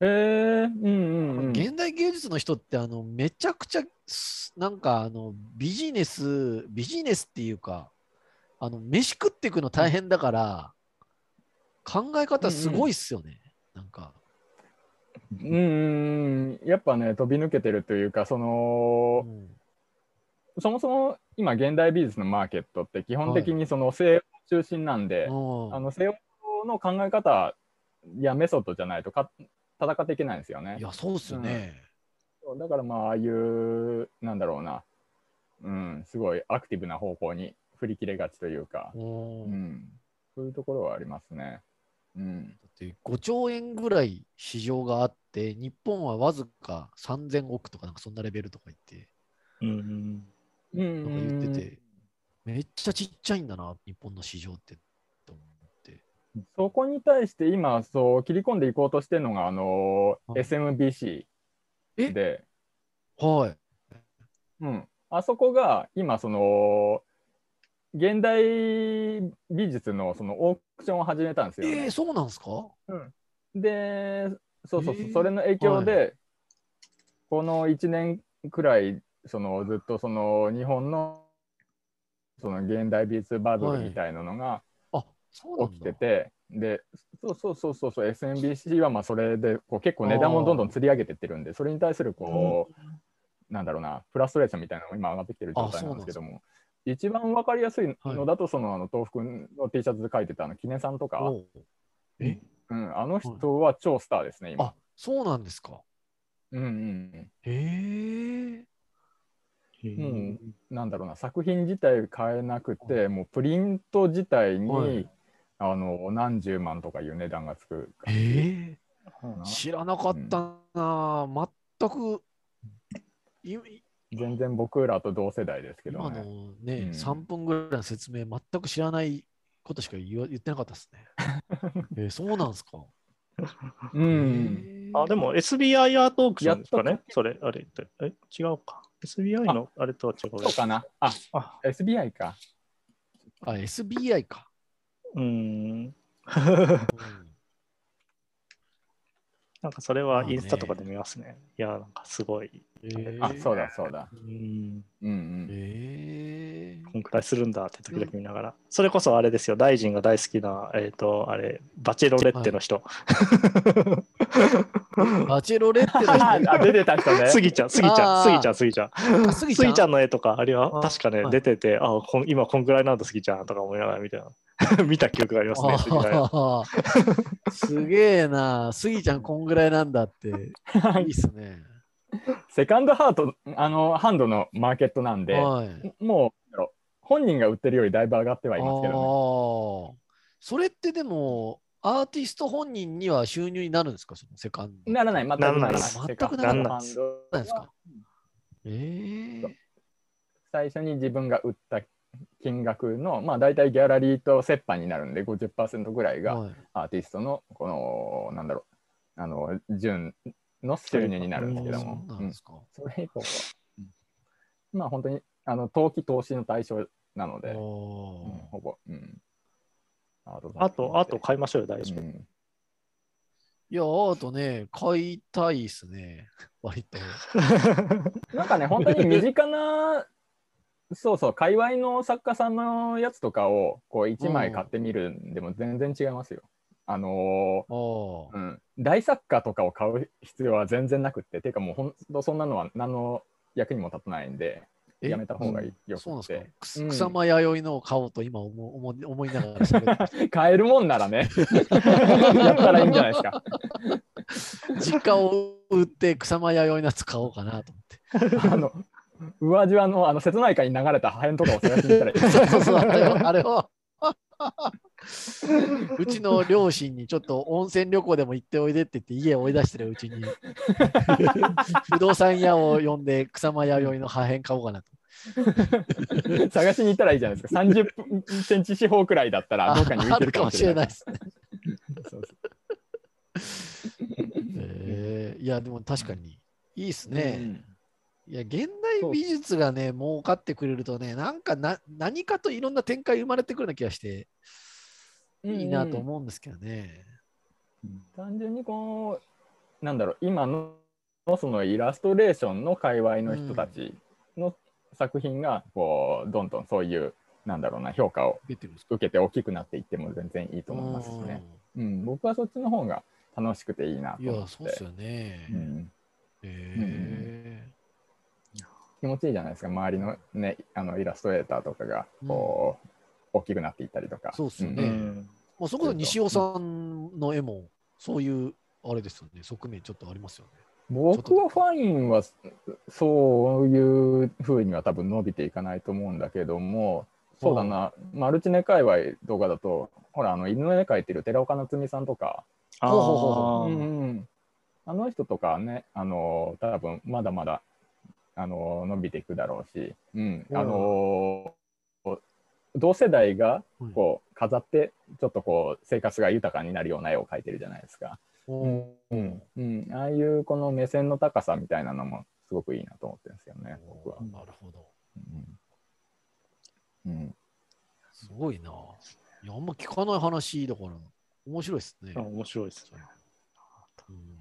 S1: へえうんうんうん。
S3: 現代芸術の人ってあのめちゃくちゃすなんかあのビジネス、ビジネスっていうか、あの飯食っていくの大変だから、考え方すごいっすよね。なんか。
S1: うんうん、やっぱね、飛び抜けてるというか、その、
S3: うん
S1: そもそも今、現代美術のマーケットって基本的にその西洋中心なんで、
S3: うん
S1: あの西洋の考え方やメソッドじゃないとか戦っていけないんですよね。
S3: い。や、そうっすよね。
S1: だからまあ、ああいう、なんだろうな、うん、すごいアクティブな方向に振り切れがちというか、うん、そういうところはありますね。うん、だ
S3: って5兆円ぐらい市場があって、日本はわずか3000億とかなんかそんなレベルとか言って、うん、なんか言ってて、めっちゃちっちゃいんだな、日本の市場って。
S1: そこに対して今そう切り込んでいこうとしてるのがあの、はい、SMBC で、
S3: はい。
S1: うん、あそこが今その現代美術のそのオークションを始めたんですよ、
S3: ね、えー、そうなんですか、
S1: うん、でそうそうそう、えー、それの影響で、はい、この1年くらいそのずっとその日本のその現代美術バブルみたいなのが起きてて、はい、でそうそうそうそうそう SMBC はまあそれでこう結構値段もどんどん釣り上げてってるんでそれに対するこう、なんだろうなフラストレーションみたいなのが今上がってきてる状態なんですけども一番わかりやすいのだと、そのあの豆腐くんの T シャツで書いてたあの記念さんとか、え？うん、あの人は超スターですね、今。
S3: あそうなんですか。
S1: うんうん。
S3: へえ。
S1: もうなんだろうな作品自体変えなくてもうプリント自体に、はい、あの何十万とかいう値段がつく
S3: えー、知らなかったな、うん、全く
S1: 全然僕らと同世代ですけど
S3: ね。のね、うん、3分ぐらいの説明全く知らないことしか言ってなかったですね。えー、そうなんですか。
S2: うん。あ、でも SBI アートオークションですかね？それ、あれって。え、違うか。SBI のあれとは違う。
S1: そうかな。あ、あ SBI か。
S3: あ、SBI か。
S2: うん。なんかそれはインスタとかで見ますね。ねいや、なんかすごい。
S1: えー、あ、そうだそうだ。うん。うんうん。
S3: え
S2: ー、こんくらいするんだって時々見ながら。うん、それこそあれですよ、大臣が大好きな、えっ、ー、と、あれ、バチェロレッテの人。
S3: はい、バチェロレッテの
S1: 人 あ、出てた人ね。
S2: スギちゃん、スギちゃん、スギちゃん、スギちゃん。スギちゃんの絵とか、あれは確かね、出てて、あこ今こんくらいなんだ、スギちゃんとか思いながら見た 見た記憶がありますね。
S3: すげえな。スギちゃんこんぐらいなんだって。いいっすね。
S1: セカンドハート、あの、ハンドのマーケットなんで、はい、もう、本人が売ってるよりだいぶ上がってはいますけど
S3: ね。それってでも、アーティスト本人には収入になるんですか？そのセカンド。
S1: ならない、全くならない。
S3: 全くならない。ですか？えー、
S1: 最初に自分が売った金額の、まあ、大体ギャラリーと折半になるんで50%ぐらいがアーティストのこの、なんだろうあの純の収入になるんですけども、うん、それ以降は、まあ本当にあの投機投資の対象なので、うん、ほぼ、うん、
S2: あと、あと買いましょうよ、大丈夫。うん。
S3: いや、アートね、買いたいっすね、割と。
S1: なんかね、本当に身近なそうそう、界隈の作家さんのやつとかをこう1枚買ってみるんでも全然違いますよ。あのー、うん、大作家とかを買う必要は全然なくって、ていうかもう本当そんなのは何の役にも立たないんで、やめた方がいいよくて。
S3: うん、草間弥生のを買おうと今思思思いながら
S1: 買えるもんならね、やったらいいんじゃないですか。
S3: 実家を売って草間弥生のやつ買おうかなと思って。あの
S1: 宇和島のあの瀬戸内海に流れた破片とかを探しに行ったらいい。そうそう
S3: あれを。うちの両親にちょっと温泉旅行でも行っておいでって言って家を追い出してるうちに不動産屋を呼んで草間弥生の破片買おうかなと。
S1: 探しに行ったらいいじゃないですか。30センチ四方くらいだったらどっかに浮いてるかもしれないですね。
S3: えー、いやでも確かにいいですね。うんいや、現代美術がね、儲かってくれるとね、なんかな何かといろんな展開生まれてくるような気がして、いいなと思うんですけどね。
S1: うん、単純にこう、なんだろう、今のそのイラストレーションの界隈の人たちの作品が、こう、どんどんそういう、なんだろうな、評価を受けて大きくなっていっても全然いいと思いますしね。うん、僕はそっちの方が楽しくていいなと思って。いや、そうですよね。うん、えー気持ちいいじゃないですか。周りの,、ね、あのイラストレーターとかがこう、うん、大きくなっていったりとか。
S3: そうですよね。うん、まあ、そこで西尾さんの絵もそういうあれですよね。側面ちょっとありますよね。
S1: 僕はファインはそういうふうには多分伸びていかないと思うんだけども、そうだな、マルチネ界隈とかだと、ほら、あの犬の絵描いてる寺岡夏美さんとか、
S2: あ
S3: う
S1: んうん。あの人とかね、あの多分まだまだあの伸びていくだろうし、うん、あの同世代がこう飾って、ちょっとこう生活が豊かになるような絵を描いてるじゃないですか。
S3: うん
S1: うんうん、ああいうこの目線の高さみたいなのもすごくいいなと思ってるんですよね、僕は。
S3: なるほど。
S1: うんうん、
S3: すごいな。いや、あんま聞かない話だから、面白いですね。
S2: あ面白いですね。
S3: うん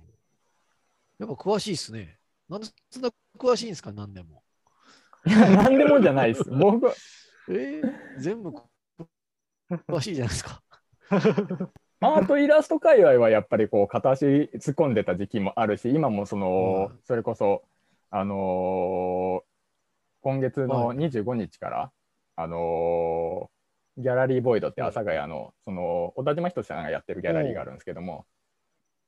S3: やっぱ詳しいですね。なんでそんな詳しいんですか、何でも。
S1: いや、なんでもじゃないです。僕は
S3: えー、全部詳しいじゃないですか。
S1: アートイラスト界隈はやっぱりこう片足突っ込んでた時期もあるし今もその、
S3: うん
S1: それこそあのー今月の
S3: はい
S1: 25日から、あのーギャラリーボイドって阿佐ヶ谷のその小田島仁さんがやってるギャラリーがあるんですけども、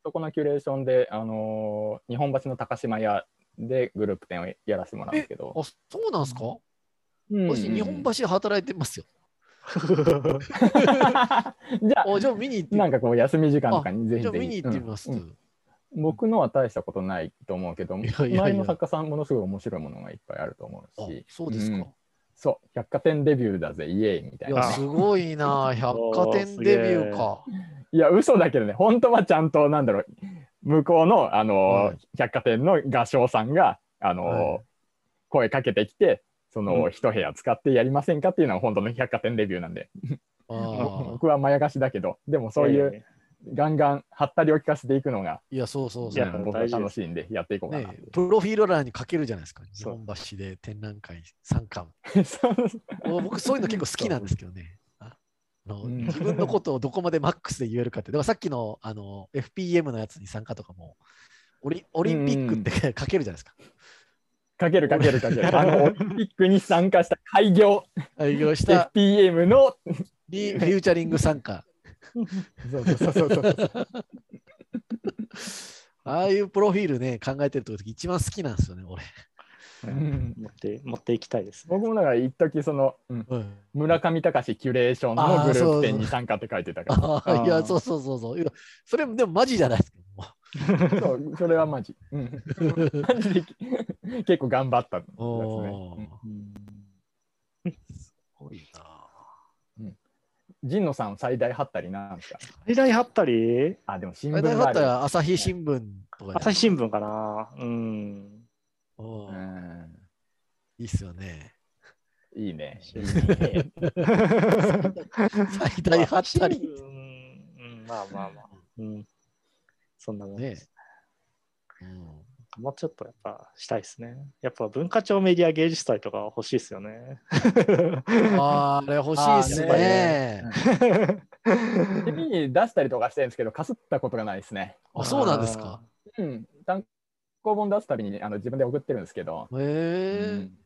S1: そこのキュレーションで、あのー日本橋の高島屋でグループ展をやらせてもらうんですけど
S3: あ、、そうなんですか、
S1: うんうん
S3: 私、日本橋で働いてますよ。
S1: じゃあ
S3: あじゃあ見に行って
S1: なんかこう休み時間とかにぜひ
S3: 見に行ってみます。
S1: うんうん僕のは大したことないと思うけど、
S3: いやいやいや
S1: 周りの作家さんものすごい面白いものがいっぱいあると思う
S3: あ
S1: し、
S3: そうですか。
S1: んそう、百貨店デビューだぜ、イエーイみたい
S3: いや、
S1: なね。
S3: すごいな。百貨店デビューか。
S1: いや、嘘だけどね、本当はちゃんと、なんだろう、向こうの、あの、
S3: はい
S1: 百貨店の画商さんが、あの、
S3: はい
S1: 声かけてきて、その、
S2: うん
S1: 一部屋使ってやりませんかっていうのは本当の百貨店デビューなんで、僕はまやかしだけど、でもそういう、ガンガン、はったりを聞かせていくのが、
S3: いや、そうそうそう。
S1: うん僕は楽しいんで、やっていこうかな。
S3: ね、プロフィール欄に書けるじゃないですか。日本橋で展覧会参観。
S1: そう
S3: もう僕、そういうの結構好きなんですけどね。あの
S1: うん
S3: 自分のことをどこまでマックスで言えるかって。だからさっきのあの FPM のやつに参加とかも、オリオリンピックって書けるじゃないですか。
S1: かけるかけるかける。あの、オリンピックに参加した開業
S3: 開業した
S1: FPM の、
S3: リフューチャリング参加。
S1: そうそうそうそうそう。
S3: ああいうプロフィールね、考えてる時一番好きなんですよね、俺。
S1: うん
S2: 持って持っていきたいですね。
S1: 僕もだから一時その、うん
S3: うん、
S1: 村上隆キュレーションのグループ展に参加って書いてたから。
S3: いや、そうそうそうそう。いやそれでもマジじゃないですか。も
S1: そう、それはマジ。うん、マジで結構頑張ったんですね。うん
S3: すごいな。
S1: 神野さん最大ハったりなんですか？
S2: 最大貼ったり
S1: あ、でも新聞がある。
S3: だったら朝日新聞とか
S2: 朝日新聞かなうん。
S3: うん
S1: うん
S3: いいっすよね。
S1: いいね。
S3: 最大貼ったり。
S2: うんうん、まあまあまあ。うん。そんなもんで
S3: ね
S2: す。
S3: うん
S2: もうちょっとやっぱしたいですね。やっぱ文化庁メディア芸術祭とか欲しいですよね。
S3: あーあれ欲しいっす
S1: あ
S3: ね。
S1: 紙 に出したりとかしてるんですけど、かすったことがないですね。
S3: あ、そうなんですか。
S1: うん。単行本出すたびにあの自分で送ってるんですけど、
S3: へえ
S1: うん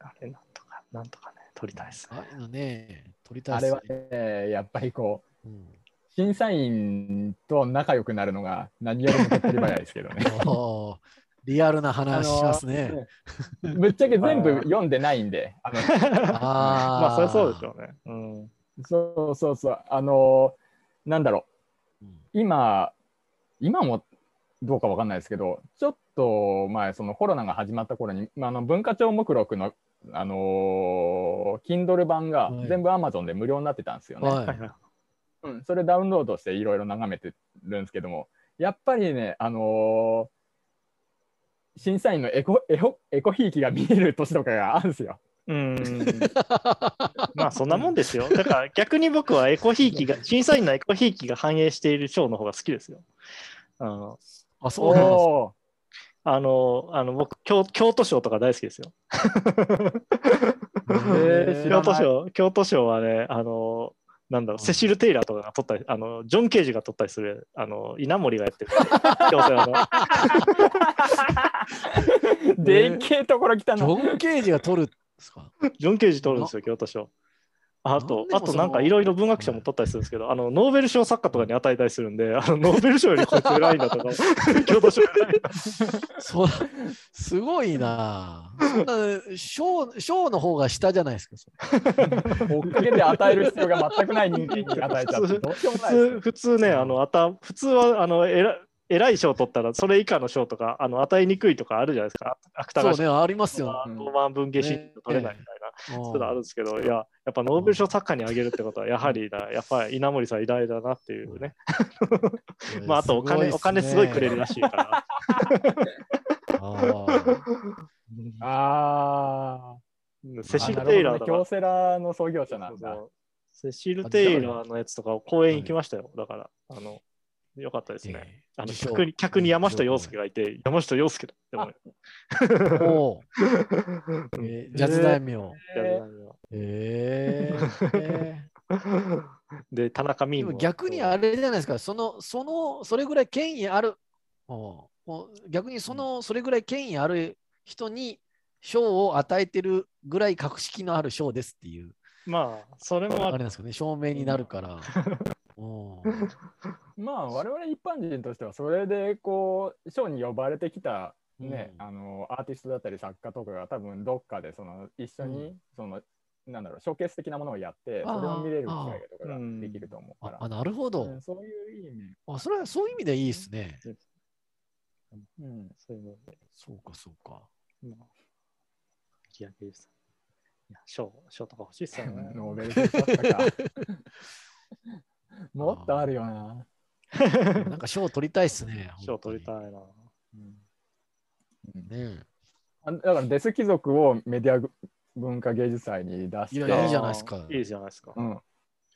S2: あれなんとか、なんとかね、撮りたいですね
S3: あ。ね、撮りたいっす
S1: あれは
S3: ね。
S1: ね、やっぱりこう、
S3: うん
S1: 審査員と仲良くなるのが何よりも手っ取り早いですけどね。
S3: リアルな話しますね。
S1: ぶっちゃけ全部読んでないんで、あの
S3: あ
S2: まあ、それはそうでし
S3: ょ。
S2: ょうね。うん。
S1: そうそうそう、あのなんだろう、
S3: うん
S1: 今、今もどうかわかんないですけど、ちょっと前、そのコロナが始まった頃に、まあ、あの文化庁目録の、あのー Kindle 版が
S3: はい
S1: 全部 Amazon で無料になってたんですよね。
S3: は
S2: はいはい。
S1: うん、それダウンロードしていろいろ眺めてるんですけども、やっぱりね、あのー審査員のエコエコエコひいきが見える年とかがあるんですよ。
S2: うん。まあ、そんなもんですよ。だから逆に僕はエコひいきが、審査員のエコひいきが反映している賞の方が好きですよ。あの、
S3: あ、そうなんです
S2: あの、あの僕京、京都賞とか大好きですよ。
S1: ー知らない
S2: 京都賞、京都賞はね、あの、なんだろう、セシル・テイラーとかが取ったり、あの、ジョン・ケージが取ったりする、あの、稲森がやってる。京都あの
S1: でっけえところ来たの。
S3: ジョン・ケージが撮るんですか？
S2: ジョン・ケージ取るんですよ、京都賞。あと、あとなんかいろいろ文学賞も取ったりするんですけど、あのノーベル賞作家とかに与えたりするんで、あの ノーベル賞よりこいつ偉いんだとか、共同賞偉いんだ
S3: そうすごいな。そんな賞賞の方が下じゃないですか。
S1: 追っかけで与える必要が全くない人間に与えちゃ
S2: 普通普通ね、あのあた普通はあの偉偉い賞取ったら、それ以下の賞とかあの与えにくいとかあるじゃないですか。芥川賞
S3: そうね、ありますよ。
S1: うん
S2: ロマン文芸賞取れないみたいな、
S3: うん
S2: そういうのあるんですけど、いや、やっぱノーベル賞作家にあげるってことは、やはりな、やっぱり稲森さん偉大だなっていうね。まあ、あとお金、お金すごいくれるらしいから。
S3: あ
S1: あ
S2: セシル・
S1: あ
S2: テイラー
S1: 京セラの創業者なんだ。
S2: セシル・テイラーのやつとか公演行きましたよ。だから、あの、よかったですね。あの客に客に山下洋介がいて、山下洋介だって思う。
S3: あ。おう えージャズ大名。
S1: え
S3: えー
S2: で、田中
S3: で
S2: 美も。
S3: も逆にあれじゃないですか、その、その、それぐらい権威ある、うんもう逆にその、それぐらい権威ある人に賞を与えてるぐらい格式のある賞ですっていう、
S2: まあ、それもある。
S3: あれなんですかね、証明になるから。うん
S1: まあ我々一般人としてはそれでこう賞に呼ばれてきたね、
S3: うん
S1: あのアーティストだったり作家とかが多分どっかでその一緒に、
S3: うん
S1: そのなんだろうショーケース的なものをやってそれを見れる機会とかができると思うから、
S3: ああなるほど、
S1: うんそういう意味、
S3: あ。それはそういう意味でいいですね。
S1: うん、
S2: そういうので、
S3: そうか、そうか。
S2: まあ、日焼けです。いや、賞、賞とか欲しいっすよね。
S1: ノーベル賞だったか もっとあるよな、
S3: なんか賞取りたいっすね。
S2: 賞取りた
S3: い。
S2: いな。
S1: うん
S3: ね
S1: あだからデス貴族をメディア文化芸術祭に出して
S3: いやいいじゃないですか
S2: いいじゃないですか。
S1: うん、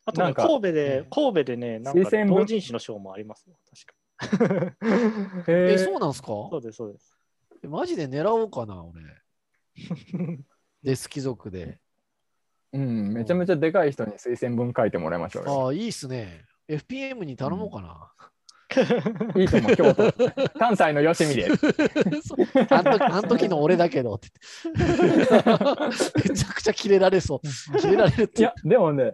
S2: あとね、
S1: なんか
S2: 神戸で
S3: ね、
S2: 神戸でね、なんか
S1: 推薦文
S2: 同人誌の賞もありますよ、確か。
S3: え、そうなんすか？
S2: そうです、そうです。
S3: えマジで狙おうかな、俺。デス貴族で。
S1: うん、めちゃめちゃでかい人に推薦文書いてもらいましょうよ。
S3: ああ、いいっすね。FPM に頼もうかな。
S1: いいと思う、京都。関西のよしみで。
S3: あん時の俺だけどって。めちゃくちゃキレられそう。キレられるって。
S1: いや、でもね、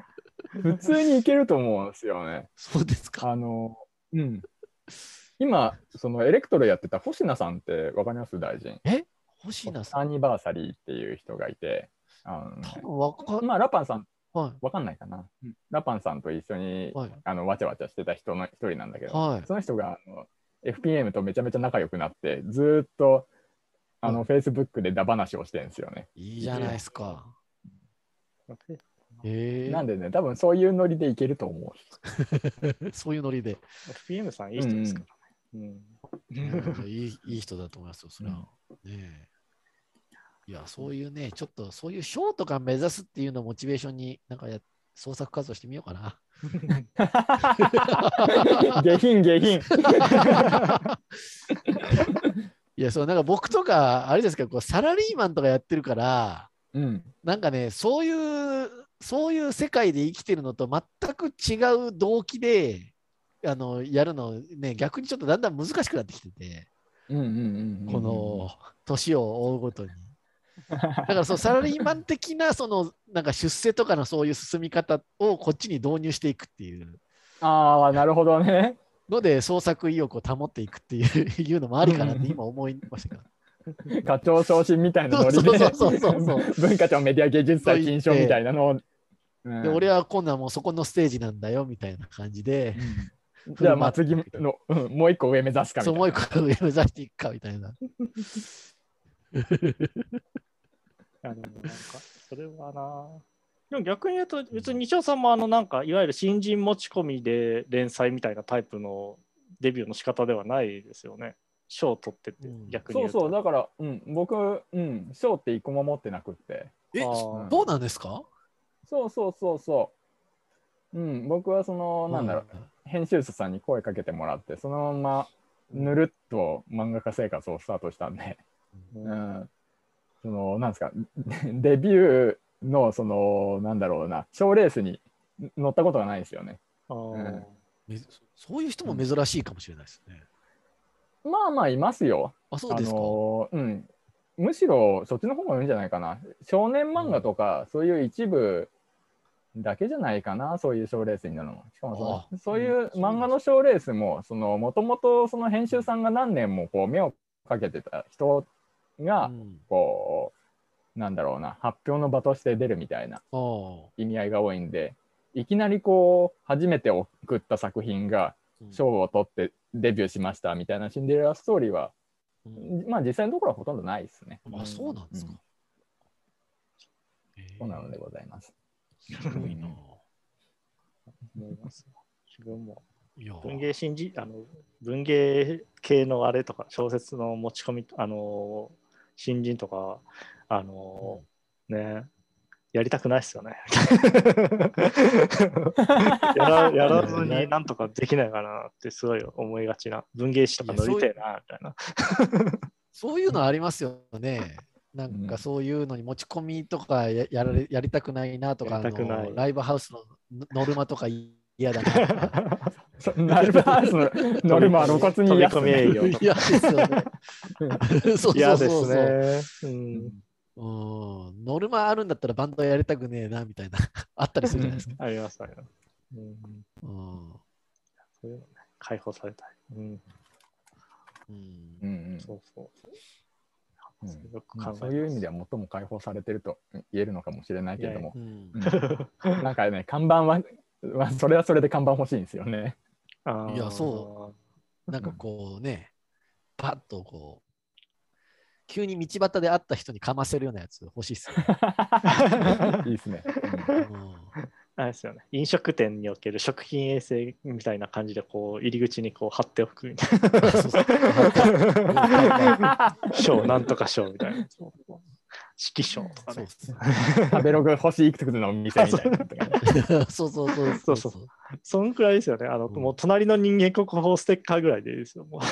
S1: 普通にいけると思うんですよね。
S3: そうですか。
S1: あの、うん。今、そのエレクトロやってた星名さんってわかります？大臣。
S3: 星名さん。
S1: アニバーサリーっていう人がいて、あのね
S3: 多分わか
S1: まあ、ラパンさん、
S3: は
S1: わかんないかな。ラパンさんと一緒に、
S3: はい
S1: あのわちゃわちゃしてた人の一人なんだけ
S3: い。
S1: ど、
S3: はい。
S1: その人があの FPM とめちゃめちゃ仲良くなって、ずーっとあの、
S3: うん
S1: Facebook でダ話をしてるんですよね。
S3: いいじゃないですか。え
S1: なんでね、多分そういうノリでいけると思
S3: え そういうノリで。
S2: FPM さんいい人ですからね。うん
S3: うんいいいい人だと思いますよ、それは。ねえいや、そういうね、ちょっとそういうショーとか目指すっていうのをモチベーションに、なんかや創作活動してみようかな。
S1: う。下品下品。
S3: いや、そう、なんか僕とか、あれですけど、こうサラリーマンとかやってるから、
S1: うん。
S3: なんかね、そういう、そういう世界で生きてるのと全く違う動機で、あの、やるの、ね、逆にちょっとだんだん難しくなってきてて。この、年を追うごとに。だからそうサラリーマン的なそのなんか出世とかのそういう進み方をこっちに導入していくっていう
S1: ああ、なるほどね。
S3: ので創作意欲を保っていくっていういうのもありかなって今思いましたけど。
S1: 課長昇進みたいなノリ
S3: そう
S1: で
S3: そうそうそうそう
S1: 文化庁メディア芸術祭金賞みたいなのを。うん
S3: で俺は今度はもうそこのステージなんだよみたいな感じで、
S1: うんじゃあ、まあ次の、うんもう一個上目指すかみた
S3: そ
S1: いうな。
S3: もう一個上目指していくかみたいな。
S2: あのなんか、それはな。でも逆に言うと、別に西尾さんもあの、なんか、いわゆる新人持ち込みで連載みたいなタイプのデビューの仕方ではないですよね。賞を取ってって
S3: うん、
S2: 逆に言うと。
S1: そうそう、だから、うん、僕、うん、賞って一個も持ってなくって。
S3: え、
S2: あー
S3: そうなんですか？
S1: そうそうそうそう。うん、僕はその、なんだろう、編集者さんに声かけてもらって、そのままぬるっと漫画家生活をスタートしたんで、
S2: う
S1: うんん、その、なんですか、デビューの、その、なんだろうな、賞レースに乗ったことがないですよね。
S2: あー
S3: めそういう人も珍しいかもしれないですね。
S1: まあまあ、いますよ。
S3: あ、そうですか。
S1: あのうん、むしろそっちの方がいいんじゃないかな。少年漫画とか、そういう一部だけじゃないかな、そういう賞レースになるのしかもそのそういう漫画の賞レースも、もともとその編集さんが何年もこう目をかけてた人が、こう、なんだろうな、発表の場として出るみたいな意味合いが多いんで、いきなりこう、初めて送った作品が賞を取ってデビューしましたみたいなシンデレラストーリーは、うん、まあ実際のところはほとんどないですね。
S3: あ、そうなんですか。
S1: そうなのでございます。
S3: すごいな。
S2: 思います。自分も文芸新人あの文芸系のあれとか小説の持ち込みあの新人とかあの、うん、ねやりたくないですよね やら。やらずになんとかできないかなってすごい思いがちな文芸誌とか乗りたいなみたいな。
S3: そういうのありますよね。なんかそういうのに持ち込みとかややられやりたくないなとか、ライブハウスのノルマとか嫌だな。
S1: ライブハウスのノルマは露骨に
S2: 嫌ですよ
S3: ね。嫌ですね。うん、ノルマあるんだったらバンドやりたくねえなみたいな あったりするじゃないですか。
S2: ありますあります。うん。そういうのね、解放されたい。うん。
S1: うん。うん、そうそう。うん、そういう意味では最も解放されてると言えるのかもしれないけれども、なんかね看板は、まあ、それはそれで看板欲しいんですよね。
S3: いやそう。なんかこうね、パッとこう急に道端で会った人にかませるようなやつ欲しいっすよ、
S1: いいっすね。
S2: うん。あれですよね、飲食店における食品衛生みたいな感じでこう入り口にこう貼っておくみたいな。賞 なんとか賞みたいな。色賞とかね。
S1: 食べログ欲しいくつの店みたいな。
S3: そうそうそうそうそう。
S2: そんくらいですよね。あの、うん、もう隣の人間国宝ステッカーぐらいでいいですよ。もう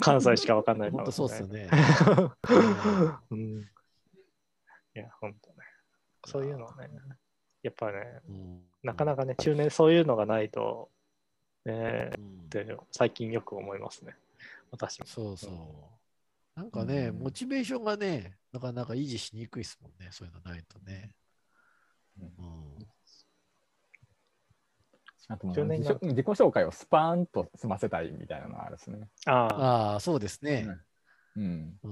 S2: 関西しかわかんない
S3: から、ね。本当そうですよね。
S2: うん、いや、本当ね。そういうのね。やっぱね、うん、なかなかね、中年そういうのがないと、ね、うん、って最近よく思いますね。私も。
S3: そうそう。なんかね、モチベーションがね、なかなか維持しにくいですもんね、そういうのないとね。うん、
S1: あと自己自己紹介をスパーンと済ませたいみたいなのがあるですね。
S3: ああ、そうですね。
S1: うん。う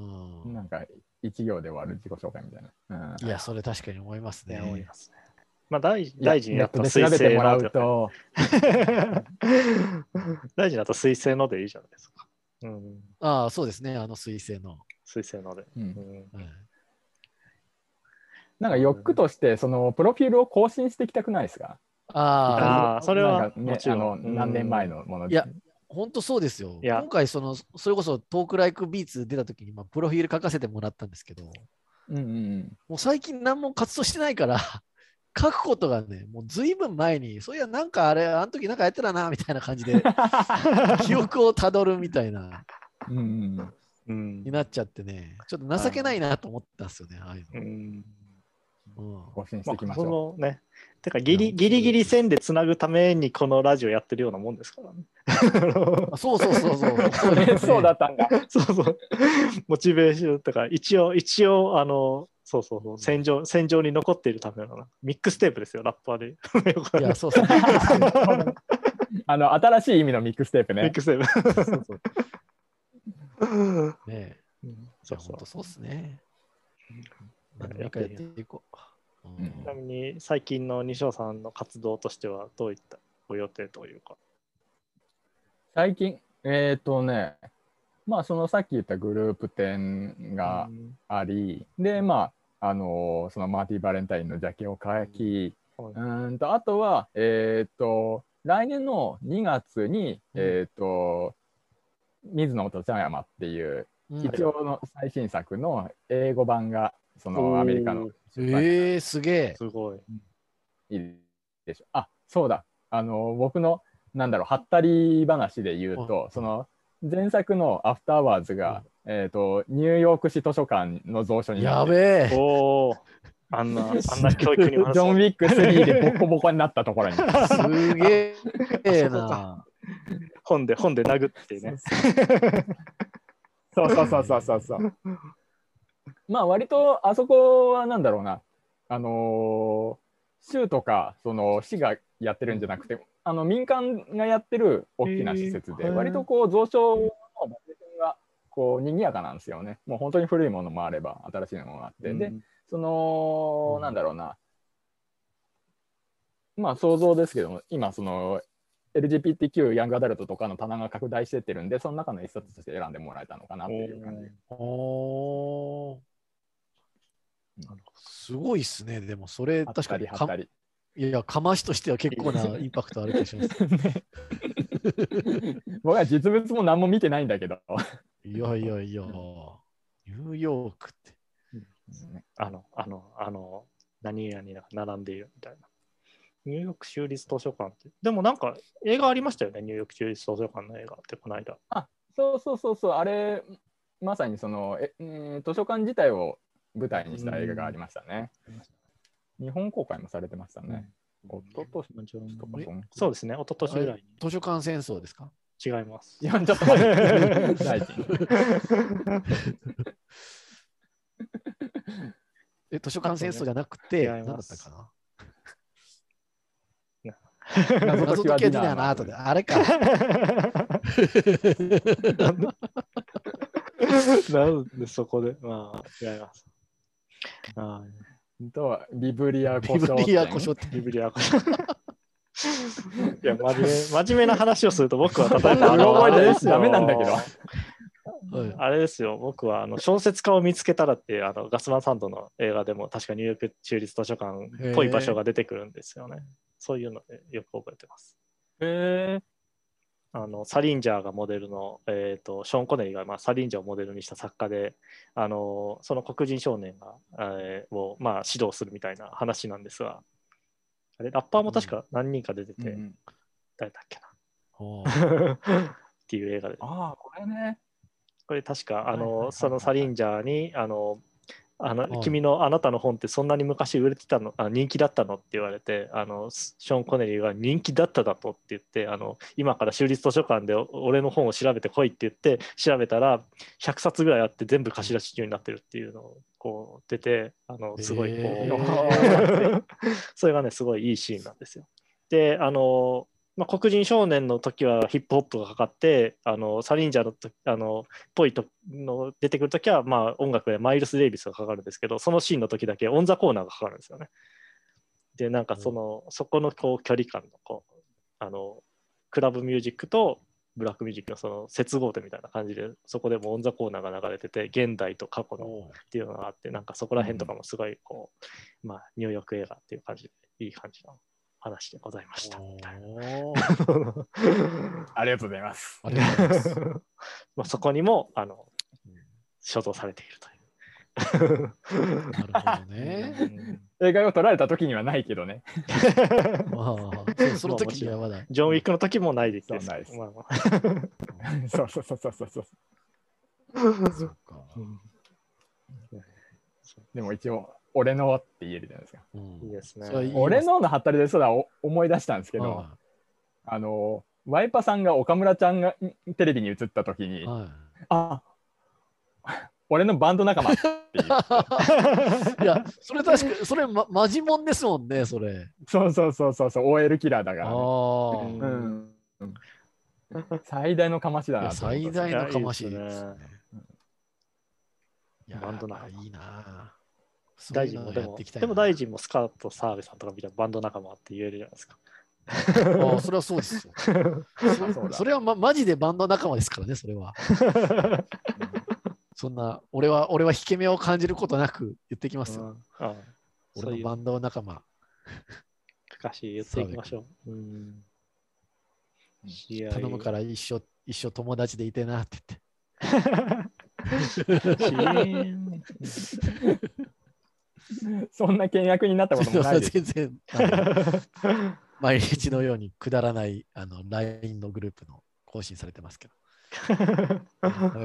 S1: ん、なんか一行で終わる自己紹介みたい
S3: な。うん、いや、それ確かに思いますね。
S2: 思いますね。まあ大大事になった
S1: ら調べてもらうと。
S2: 大事になった水星のでいいじゃないですか。
S3: うん、ああ、そうですね、あの水星の。
S2: 水星ので。うん、
S1: なんか欲として、そのプロフィールを更新していきたくないですか？
S2: ああ、それは、
S1: ね、もちろん。あの何年前のもの
S3: いや、本当そうですよ。今回その、それこそトークライクビーツ出た時に、まあ、プロフィール書かせてもらったんですけど、
S1: うんうん、
S3: もう最近何も活動してないから書くことがね、もうずいぶん前に、そういや、なんかあれ、あの時なんかやってたな、みたいな感じで、記憶をたどるみたいな、
S1: うん
S3: うん、になっちゃってね、ちょっと情けないなと思ったんですよね、ああいうの。
S2: うん
S1: 更新していきましょ
S2: う。まあ、ね、てかギリギリギリ線でつなぐためにこのラジオやってるようなもんですからね。
S3: そうそうそうそう。
S1: そうだったんだ。
S2: そうそう。モチベーションとか、一応、一応、あの、そうそうそう、戦場、戦場に残っているためのミックステープですよ、ラッパーで。
S3: いや、そうそう。
S1: あの、新しい意味のミックステープね。
S2: ミックステープ。そうそう
S3: ねえ。そうそう。そうっすね。何かやっていこう。
S2: ちなみに最近の西尾さんの活動としてはどういったご予定というか？
S1: 最近、えっ、ー、とね、まあそのさっき言ったグループ展があり、うん、でまああのそのマーティー・バレンタインのジャケを書き、うん、うんとあとはえっ、ー、と来年の2月に、うん、えっ、ー、と水野と茶山っていう一応の最新作の英語版がそのアメリカの
S3: えー、すげえ。
S2: すごい。
S1: いいでしょ。あそうだ。あの僕のなんだろう、はったり話で言うと、その前作のアフターワーズが、えっ、ー、と、ニューヨーク市図書館の蔵書に
S3: やべ
S2: え。おお。あんな、あんな教育にジ
S1: ョン・ウィック3でボコボコになったところに。
S3: すげえな。
S2: 本で、本で殴ってね。
S1: そうそうそうそうそうそう。まあ割とあそこはなんだろうなあのー、州とかその市がやってるんじゃなくて、あの民間がやってる大きな施設で、割とこう蔵書のがこう賑やかなんですよね。もう本当に古いものもあれば新しいものがあって、うん、でその、なんだろうな。まあ想像ですけども今その LGBTQ ヤングアダルトとかの棚が拡大してってるんでその中の一冊として選んでもらえたのかなっていう感じ。
S3: おすごいっすね。でもそれ確かにかいや、かましとしては結構な インパクトある気がします。
S1: 僕は実物も何も見てないんだけど。
S3: いやいやいや、ニューヨークって。
S2: あの、あの、あの、何々が並んでいるみたいな。ニューヨーク州立図書館って。でもなんか映画ありましたよね、ニューヨーク州立図書館の映画ってこの間。
S1: あ、そうそうそうそう、あれ、まさにそのえ、え図書館自体を舞台にした映画がありましたね。日本公開もされてましたね。
S2: おととしとかそうですね、おととしぐらいに。
S3: 図書館戦争ですか？
S2: 違います。
S1: いや、ちょっと待って。大臣。
S3: え、図書館戦争じゃなくて、何だったかな？謎解きはディナーの後で、あれか。
S2: なんでそこで、まあ、違います。
S1: あとビブリア
S3: 古書ビブリア古書って。
S2: ビブリア古書。いや真面目、真面目な話をすると僕は例えばあの、あれですよ。ダメなんだけど。あれですよ、僕はあの小説家を見つけたらってあのガスマンサンドの映画でも確かニューヨーク中立図書館っぽい場所が出てくるんですよね。そういうのでよく覚えてます。
S1: へ
S2: あのサリンジャーがモデルの、えーと、ショーン・コネリーが、まあ、サリンジャーをモデルにした作家であのその黒人少年が、えー、を、まあ、指導するみたいな話なんですがあれラッパーも確か何人か出てて、うん、誰だっけな？っていう映画で。
S1: ああこれね。
S2: これ確かあの、そのサリンジャーにあのあの、はい、君のあなたの本ってそんなに昔売れてたのあ人気だったのって言われてあのショーン・コネリーが人気だっただとって言ってあの今から州立図書館で俺の本を調べてこいって言って調べたら100冊ぐらいあって全部貸し出し中になってるっていうのをこう出てあのすごいこう、えー、それがねすごいいいシーンなんですよ。であのまあ、黒人少年の時はヒップホップがかかってあのサリンジャーのあのぽいとの出てくる時は、まあ、音楽でマイルス・デイビスがかかるんですけどそのシーンの時だけオン・ザ・コーナーがかかるんですよね。でなんかその、うん、そこのこう距離感のこうあのクラブミュージックとブラックミュージックのその接合点みたいな感じでそこでもオン・ザ・コーナーが流れてて現代と過去のっていうのがあってなんかそこら辺とかもすごいこう、まあ、ニューヨーク映画っていう感じでいい感じの話でございました。
S1: ありがとうございます。
S3: ありがとうございます。
S2: まあそこにもあの所蔵されているという。
S3: なるほどね。
S1: 映画を撮られた時にはないけどね。
S3: まあ、その時にはまだ。
S2: ジョン・ウィックの時もないです。
S1: そうないです。まあまあ、そうそうそうそうそう。そっか。でも一応俺のって言えるじゃないですか。
S2: うん、いいですね。
S1: 俺ののハったりでそうだ思い出したんですけど、あのワイパさんが岡村ちゃんがテレビに映った時に、はい、あ俺のバンド仲間って言
S3: っていやそれ確かそれ、ま、マジモンですもんねそれ。
S1: そうそうそうそうそう OL キラーだから、ね、うんうん、最大のかましだな
S3: 最大のかましですね。
S2: いやバンド仲
S3: 間。いいな
S2: 大臣もでも、でも大臣もスカート澤部さんとかみたいなバンド仲間って言えるじゃないですか。
S3: あそれはそうですよ。そ それは、ま、マジでバンド仲間ですからね、それは。そんな、俺は、俺は引け目を感じることなく言ってきますよ。うん、俺のバンド仲間。
S2: かし言っていきましょう。うん、
S3: 頼むから一生、一生友達でいてなって言って。
S1: そんな契約になったこともないです。全然。
S3: 毎日のようにくだらないあの LINE のグループの更新されてますけど。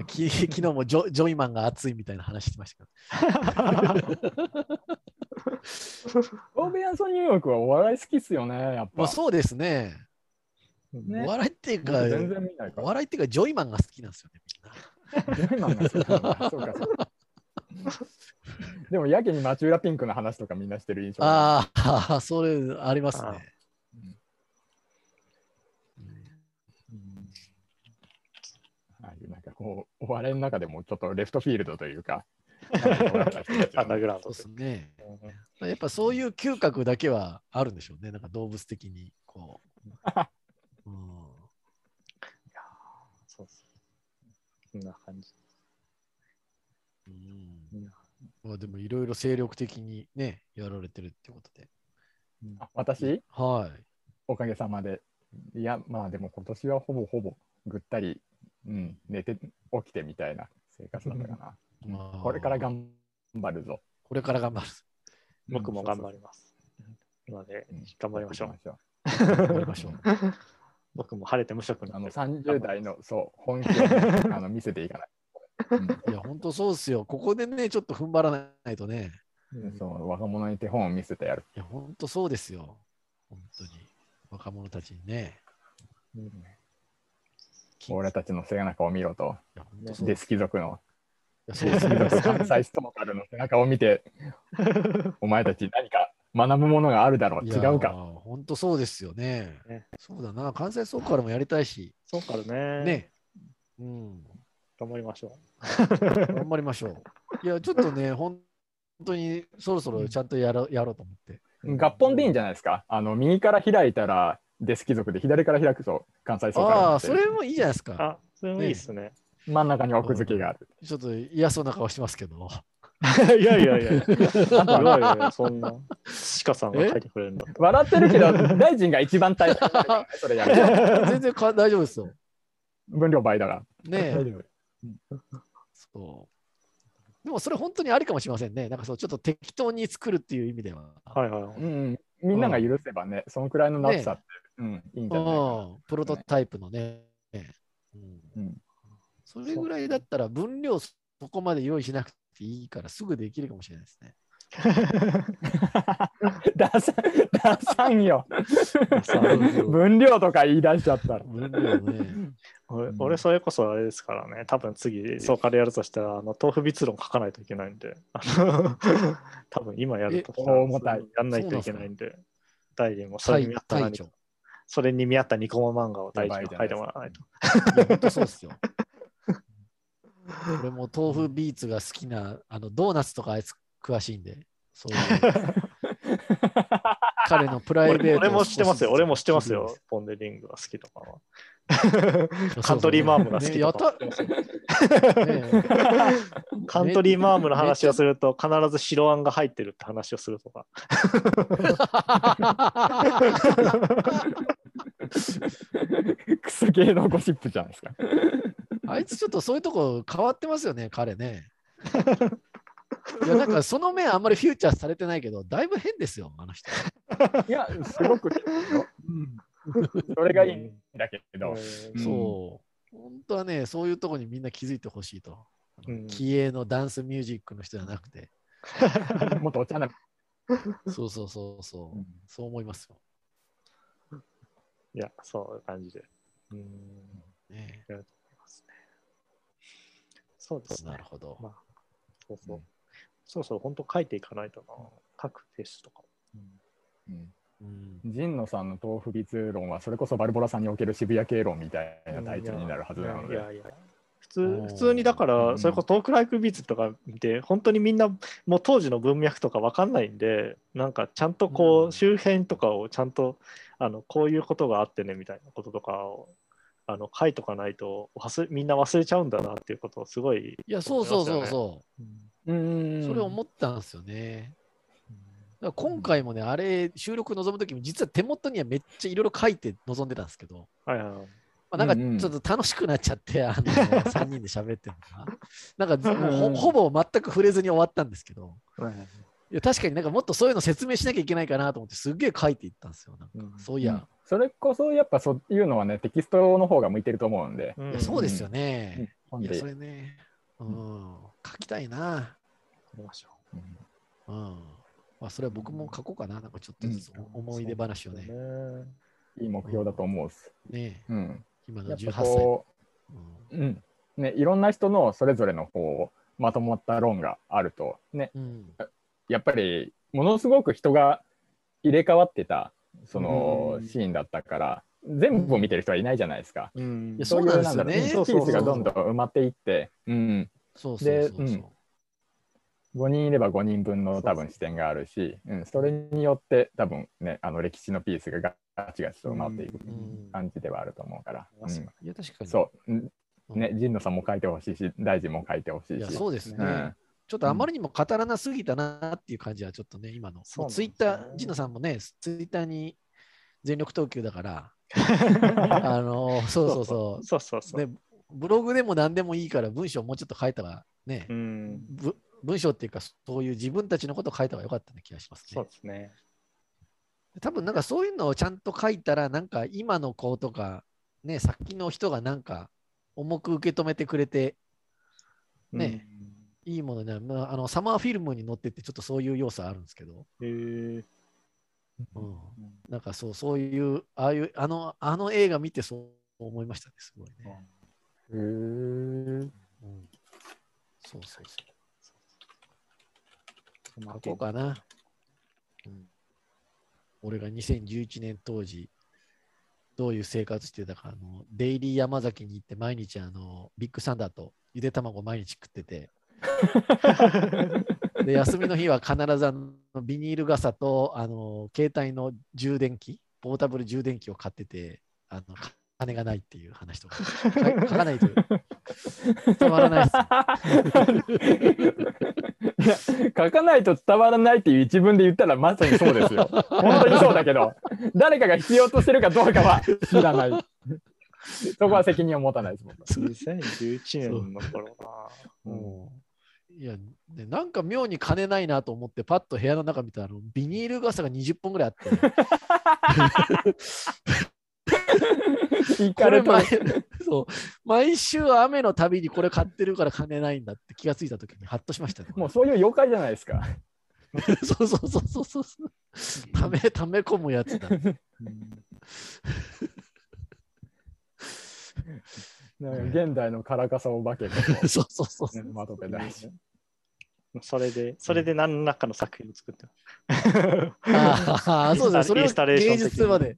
S3: き昨日もジョジョイマンが熱いみたいな話してましたけど。
S1: オーベアンソンニューヨークはお笑い好きっすよね、やっぱ。
S3: まあ、そうですね。ねお笑いっていうか、全然見ないかお笑いっていうか、ジョイマンが好きなんですよね、みんな。ジョイマンが好きなんだ。そうか、そうか。
S1: でもやけに町浦ピンクの話とかみんなしてる印象
S3: ああ、それありますね。
S1: ああいうなんかこう、お笑いの中でもちょっとレフトフィールドというか、
S2: アンダーグラウンド
S3: そうですね。やっぱそういう嗅覚だけはあるんでしょうね。なんか動物的に。こう。うん、い
S2: やそうです。こんな感じ。
S3: うん。まあでもいろいろ精力的にね、やられてるってことで。
S1: あ私？
S3: はい。
S1: おかげさまで。いや、まあでも今年はほぼほぼぐったり、うん、寝て起きてみたいな生活だったかな。これから頑張るぞ。
S3: これから頑張る。
S2: 僕も頑張ります。なので、頑張りましょう。
S3: 頑張りましょう。
S2: 僕も晴れて無職
S1: なの30代のそう本気を あの見せていかない。
S3: いや、本当そうですよ。ここでね、ちょっと踏ん張らないとね。
S1: そう若者に手本を見せてやる。
S3: いや、本当そうですよ。本当に。若者たちにね。うん、
S1: 俺たちの背中を見ろと。デス貴族のそうですね。関西ストーカルの背中を見て、お前たち何か学ぶものがあるだろう。違うか。
S3: 本当そうですよね。ねそうだな。関西ストーカルもやりたいし。
S2: ストーカルね。
S3: ね。うん。
S2: 頑張りましょ
S3: う。頑張りましょう。いや、ちょっとね、本当にそろそろちゃんとやろやろうと思って。
S1: 合本でいいんじゃないですか？あの右から開いたらデス貴族で、左から開くと関西ストーカル。
S3: ああ、それもいいじゃないですか。
S2: あ、それもいいですね。
S1: 真ん中に奥付けがある。
S3: ちょっと嫌そうな顔してますけど。
S2: いやいやいや、いやいやそんな、鹿さんが書いてくれるんだ。
S1: 笑ってるけど、大臣が一番大変それやる。
S3: 全然か大丈夫ですよ。
S1: 分量倍だが。
S3: ねえ。そう。でもそれ本当にありかもしれませんね。なんかそう、ちょっと適当に作るっていう意味では。
S2: はいはい。
S1: うん、みんなが許せばね、そのくらいのなさって、うん、いいんじゃないかな。
S3: プロトタイプのね。うんそれぐらいだったら分量そこまで用意しなくていいからすぐできるかもしれないですね。
S1: ダサダサんよ。分量とか言い出しちゃったら。分量
S2: ね。俺俺それこそあれですからね、多分次、そうからやるとしたら、あの豆腐密論書かないといけないんで、多分今やるとしたら、
S1: 重たい。
S2: やんないといけないんで、大臣もそれに見合った何それに見合ったニコマ漫画を大臣に書いてもらわないと。
S3: 本当そうですよ。俺も豆腐ビーツが好きな、あのドーナツとかあいつ詳しいんで、そういう 彼のプライベート
S2: 俺も知ってますよ、俺も知ってますよ、ポンデリングが好きとかは。カントリーマームが好きとか。カントリーマームの話をすると、必ず白あんが入ってるって話をするとか。
S1: クソ系のゴシップじゃないですか。
S3: あいつちょっとそういうとこ変わってますよね、彼ね。いや、なんかその面あんまりフューチャーされてないけど、だいぶ変ですよ、あの人。
S1: いや、すごくそれがいいんだけど。
S3: そう。本当はね、そういうとこにみんな気づいてほしいと。気鋭のダンスミュージックの人じゃなくて。
S1: もっとお茶な
S3: そうそうそうそう、うん、そう思いますよ。
S2: いや、そういう感じで。うんね、そうですね。
S3: なるほど。まあ、
S2: そうそう。うん、そうそう、本当書いていかないとな。書くテストとか。
S1: うん。うん、神野さんの豆腐律論はそれこそバルボラさんにおける渋谷系論みたいなタイトルになるはずなので。いやいや
S2: 普通普通にだから、それこそトークライクビーツとか見て、本当にみんなもう当時の文脈とか分かんないんで、なんかちゃんとこう、周辺とかをちゃんとあのこういうことがあってねみたいなこととかをあの書いとかないと忘みんな忘れちゃうんだなっていうことをすごい、
S3: ね、いやそうそうそうそう、うん、それ思ったんですよね。今回もね、あれ、収録臨むときも、実は手元にはめっちゃいろいろ書いて臨んでたんですけど、
S2: はいはい
S3: まあ、なんかちょっと楽しくなっちゃって、あの 3人で喋ってるのが、なんかもうほぼ全く触れずに終わったんですけど、いや確かになんかもっとそういうの説明しなきゃいけないかなと思って、すっげえ書いていったんですよ。なんかそういや、
S1: それこそやっぱそういうのはね、テキストの方が向いてると思うんで。
S3: うん、そうですよね。うん、いや、それね、うん、書きたいな。
S2: 書きましょ
S3: う。うん。まあ、それは僕も書こうかな。なんかちょっとずつ思い出話をね。
S1: いい目標だと思うっす。
S3: ね
S1: うん。
S3: 今の18歳。
S1: うん。ね、いろんな人のそれぞれのこうまとまった論があるとね、うん、やっぱりものすごく人が入れ替わってたそのシーンだったから、全部を見てる人はいないじゃないですか。
S3: うん、そういうなんだろう、ね、
S1: ピースがどんどん埋まっていって、うん、
S3: そうそうそうそう。
S1: 5人いれば5人分の多分視点があるし、うん、それによって多分ねあの歴史のピースがガチガチと埋まっていく感じではあると思うから。
S3: うん、いや確かに。
S1: そう、ね、神野さんも書いてほしいし大臣も書いてほしいし。
S3: そうですね、うん、ちょっとあまりにも語らなすぎたなっていう感じはちょっとね、今の。ツイッター、神野さんもね、ツイッターに全力投球だから、あのそうそうそう。
S2: そうそうそう、
S3: ね。ブログでも何でもいいから文章もうちょっと書いたらね、うん、文章っていうか、そういう自分たちのことを書いた方がよかったような気がしますね。
S2: そうですね。
S3: 多分なんかそういうのをちゃんと書いたら、なんか今の子とか、ね、さっきの人がなんか重く受け止めてくれて、ね、うん、いいものね、まあ、あのサマーフィルムに載ってて、ちょっとそういう要素あるんですけど。
S2: へえ。
S3: うん、なんかそうそう。いう、ああいう、あのあの映画見てそう思いましたね、すごいね。へ
S1: え、う。ん。
S3: そう。そうそう。書こう。かな。う。ん、俺が2011年当時、どういう。生活してたか、あのデイリー山崎に行って毎日あのビッグサンダーとゆで卵毎日食ってて、で休みの日は必ずあのビニール傘とあの携帯の充電器、ポータブル充電器を買ってて、あの金がないっていう話とか、書かないと伝わらない
S1: です。いや、書かないと伝わらないっていう一文で言ったらまさにそうですよ。本当にそうだけど、誰かが必要としてるかどうかは知らない。そこは責任を持たないですもん。
S2: 2011年の頃な。
S3: いや、ね、なんか妙に金ないなと思って、パッと部屋の中見たら、ビニール傘が20本ぐらいあって。これ毎そう毎週雨のたびにこれ買ってるから金ないんだって気がついたときにハッとしましたね。
S1: もうそういう妖怪じゃないですか。
S3: そうそうそうそうそう。ため、ため込むやつだ。
S1: 現代のカラカサお化け
S3: そうそうそうそう。
S1: まとめ大
S2: 事。それで、それで何らかの作品を作って
S3: ああ、そうですね。それを芸術まで。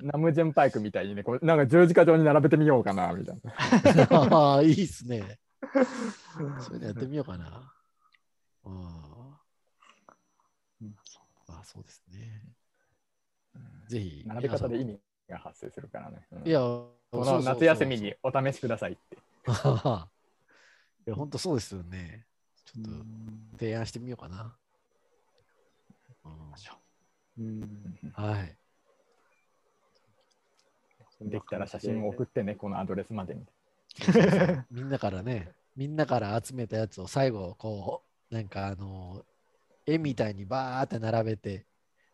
S1: ナムジェンパイクみたいにね、こうなんか十字架状に並べてみようかな、みたい
S3: な。ああ、いいっすね。それでやってみようかな。ああ。あそうですね。ぜひ。
S1: 並べ方で意味が発生するからね。
S3: うん、いや、
S1: この夏休みにお試しくださいって。
S3: いや、本当そうですよね。ちょっと提案してみようかな。
S1: うん、
S3: はい。
S1: できたら写真を送ってね、このアドレスまでに。
S3: みんなからね、みんなから集めたやつを最後、こう、なんかあの、絵みたいにバーって並べて、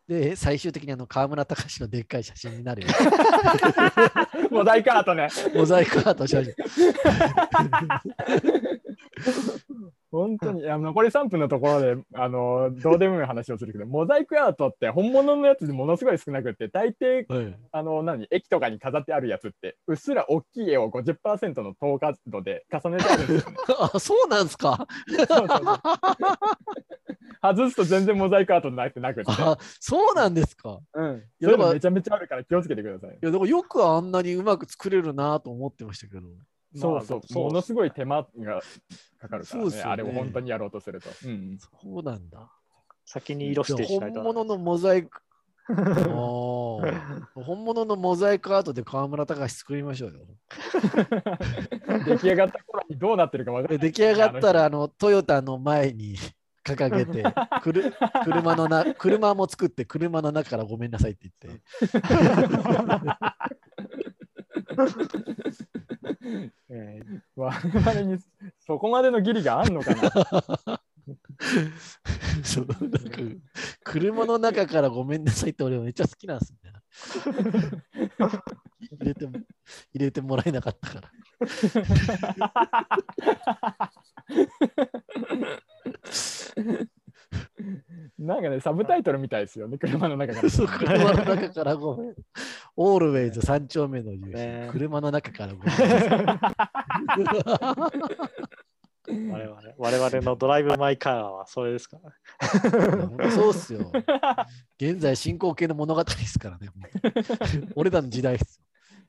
S3: で、最終的にあの河村隆のでっかい写真になるよ。
S1: モザイクアートね。
S3: モザイクアート写真。
S1: 本当に、あ残り3分のところで、あの、どうでもいい話をするけど、モザイクアートって本物のやつでものすごい少なくて、大抵、はい、あの、何、駅とかに飾ってあるやつって、うっすら大きい絵を50%の透過度で重ねてあるんですよ、ね。
S3: あ、そうなんですか？
S1: 外すと全然モザイクアートになってなくて。
S3: あ、そうなんですか？
S1: うん。いや、めちゃめちゃあるから気をつけてください。い
S3: や、でもよくあんなにうまく作れるなと思ってましたけど。
S1: そうそう、ものすごい手間がかかるからね、ねあれを本当にやろうとすると。
S3: うん、そうなんだ。
S2: 先に色して
S3: 本物のモザイク。本物のモザイクアートで河村隆作りましょうよ。
S1: 出来上がった頃にどうなってるか分か
S3: る。出来上がったらあのトヨタの前に 掲げてくる車のな車も作って車の中からごめんなさいって言って。
S1: えー、我々にそこまでの義理があんのかな？
S3: そうなんか車の中からごめんなさいって俺めっちゃ好きなんですね。入れても入れてもらえなかったから。
S1: なんかね、サブタイトルみたいですよね、車の中から。
S3: そう、車の中からごめん。オールウェイズ三丁目の夕日、ね、車の中からご
S2: 我々我々のドライブ・マイ・カーはそれですか
S3: ら、そうっすよ。現在進行形の物語ですからね。俺らの時代です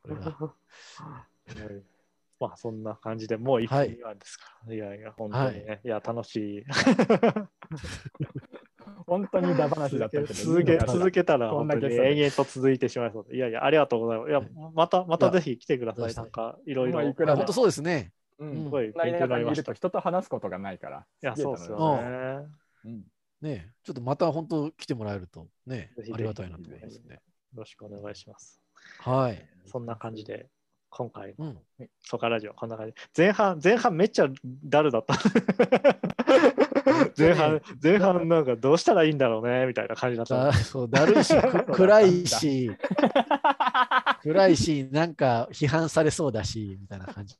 S3: よ。
S2: まあそんな感じでもう1分2ですか、はい、いやいや、本当にね、はい、いや、楽しい。
S1: 本当にダ話だったけど、
S2: 続け続けたら本当に延々と続いてしまいそうで。いやいや、ありがとうございます。いや、また、またぜひ来てください。なんか、いろいろ。
S3: 本当そうですね。
S1: うん、すごい勉強になりました。人と話すことがないから。
S2: いや、そうですよね。
S3: うん、ねちょっとまた本当来てもらえるとね、ありがたいなと思いますね。よ
S2: ろしくお願いします。
S3: はい。
S2: そんな感じで、今回のソカラジオ、こんな感じ。前半、前半めっちゃダルだった。前半、前半なんかどうしたらいいんだろうねみたいな感じだった。
S3: そう、だるいし、暗いし、暗いし、なんか批判されそうだし、みたいな感じ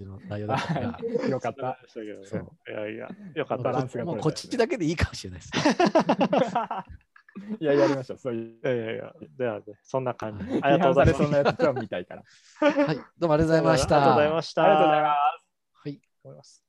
S3: の内容だったから。
S1: よかった。
S2: そういやいや、よかった。
S3: もうこっちだけでいいかもしれないです。
S1: いや、やりましょう。そういう。いや
S2: いやいや、では、ね、そんな感じ。
S1: ありがとうございます。そんなやつを見たいから。
S3: はい、どうもありがとうございました。
S2: ありがとうございました。
S1: ありがとうございます。
S3: はい。
S2: 思います。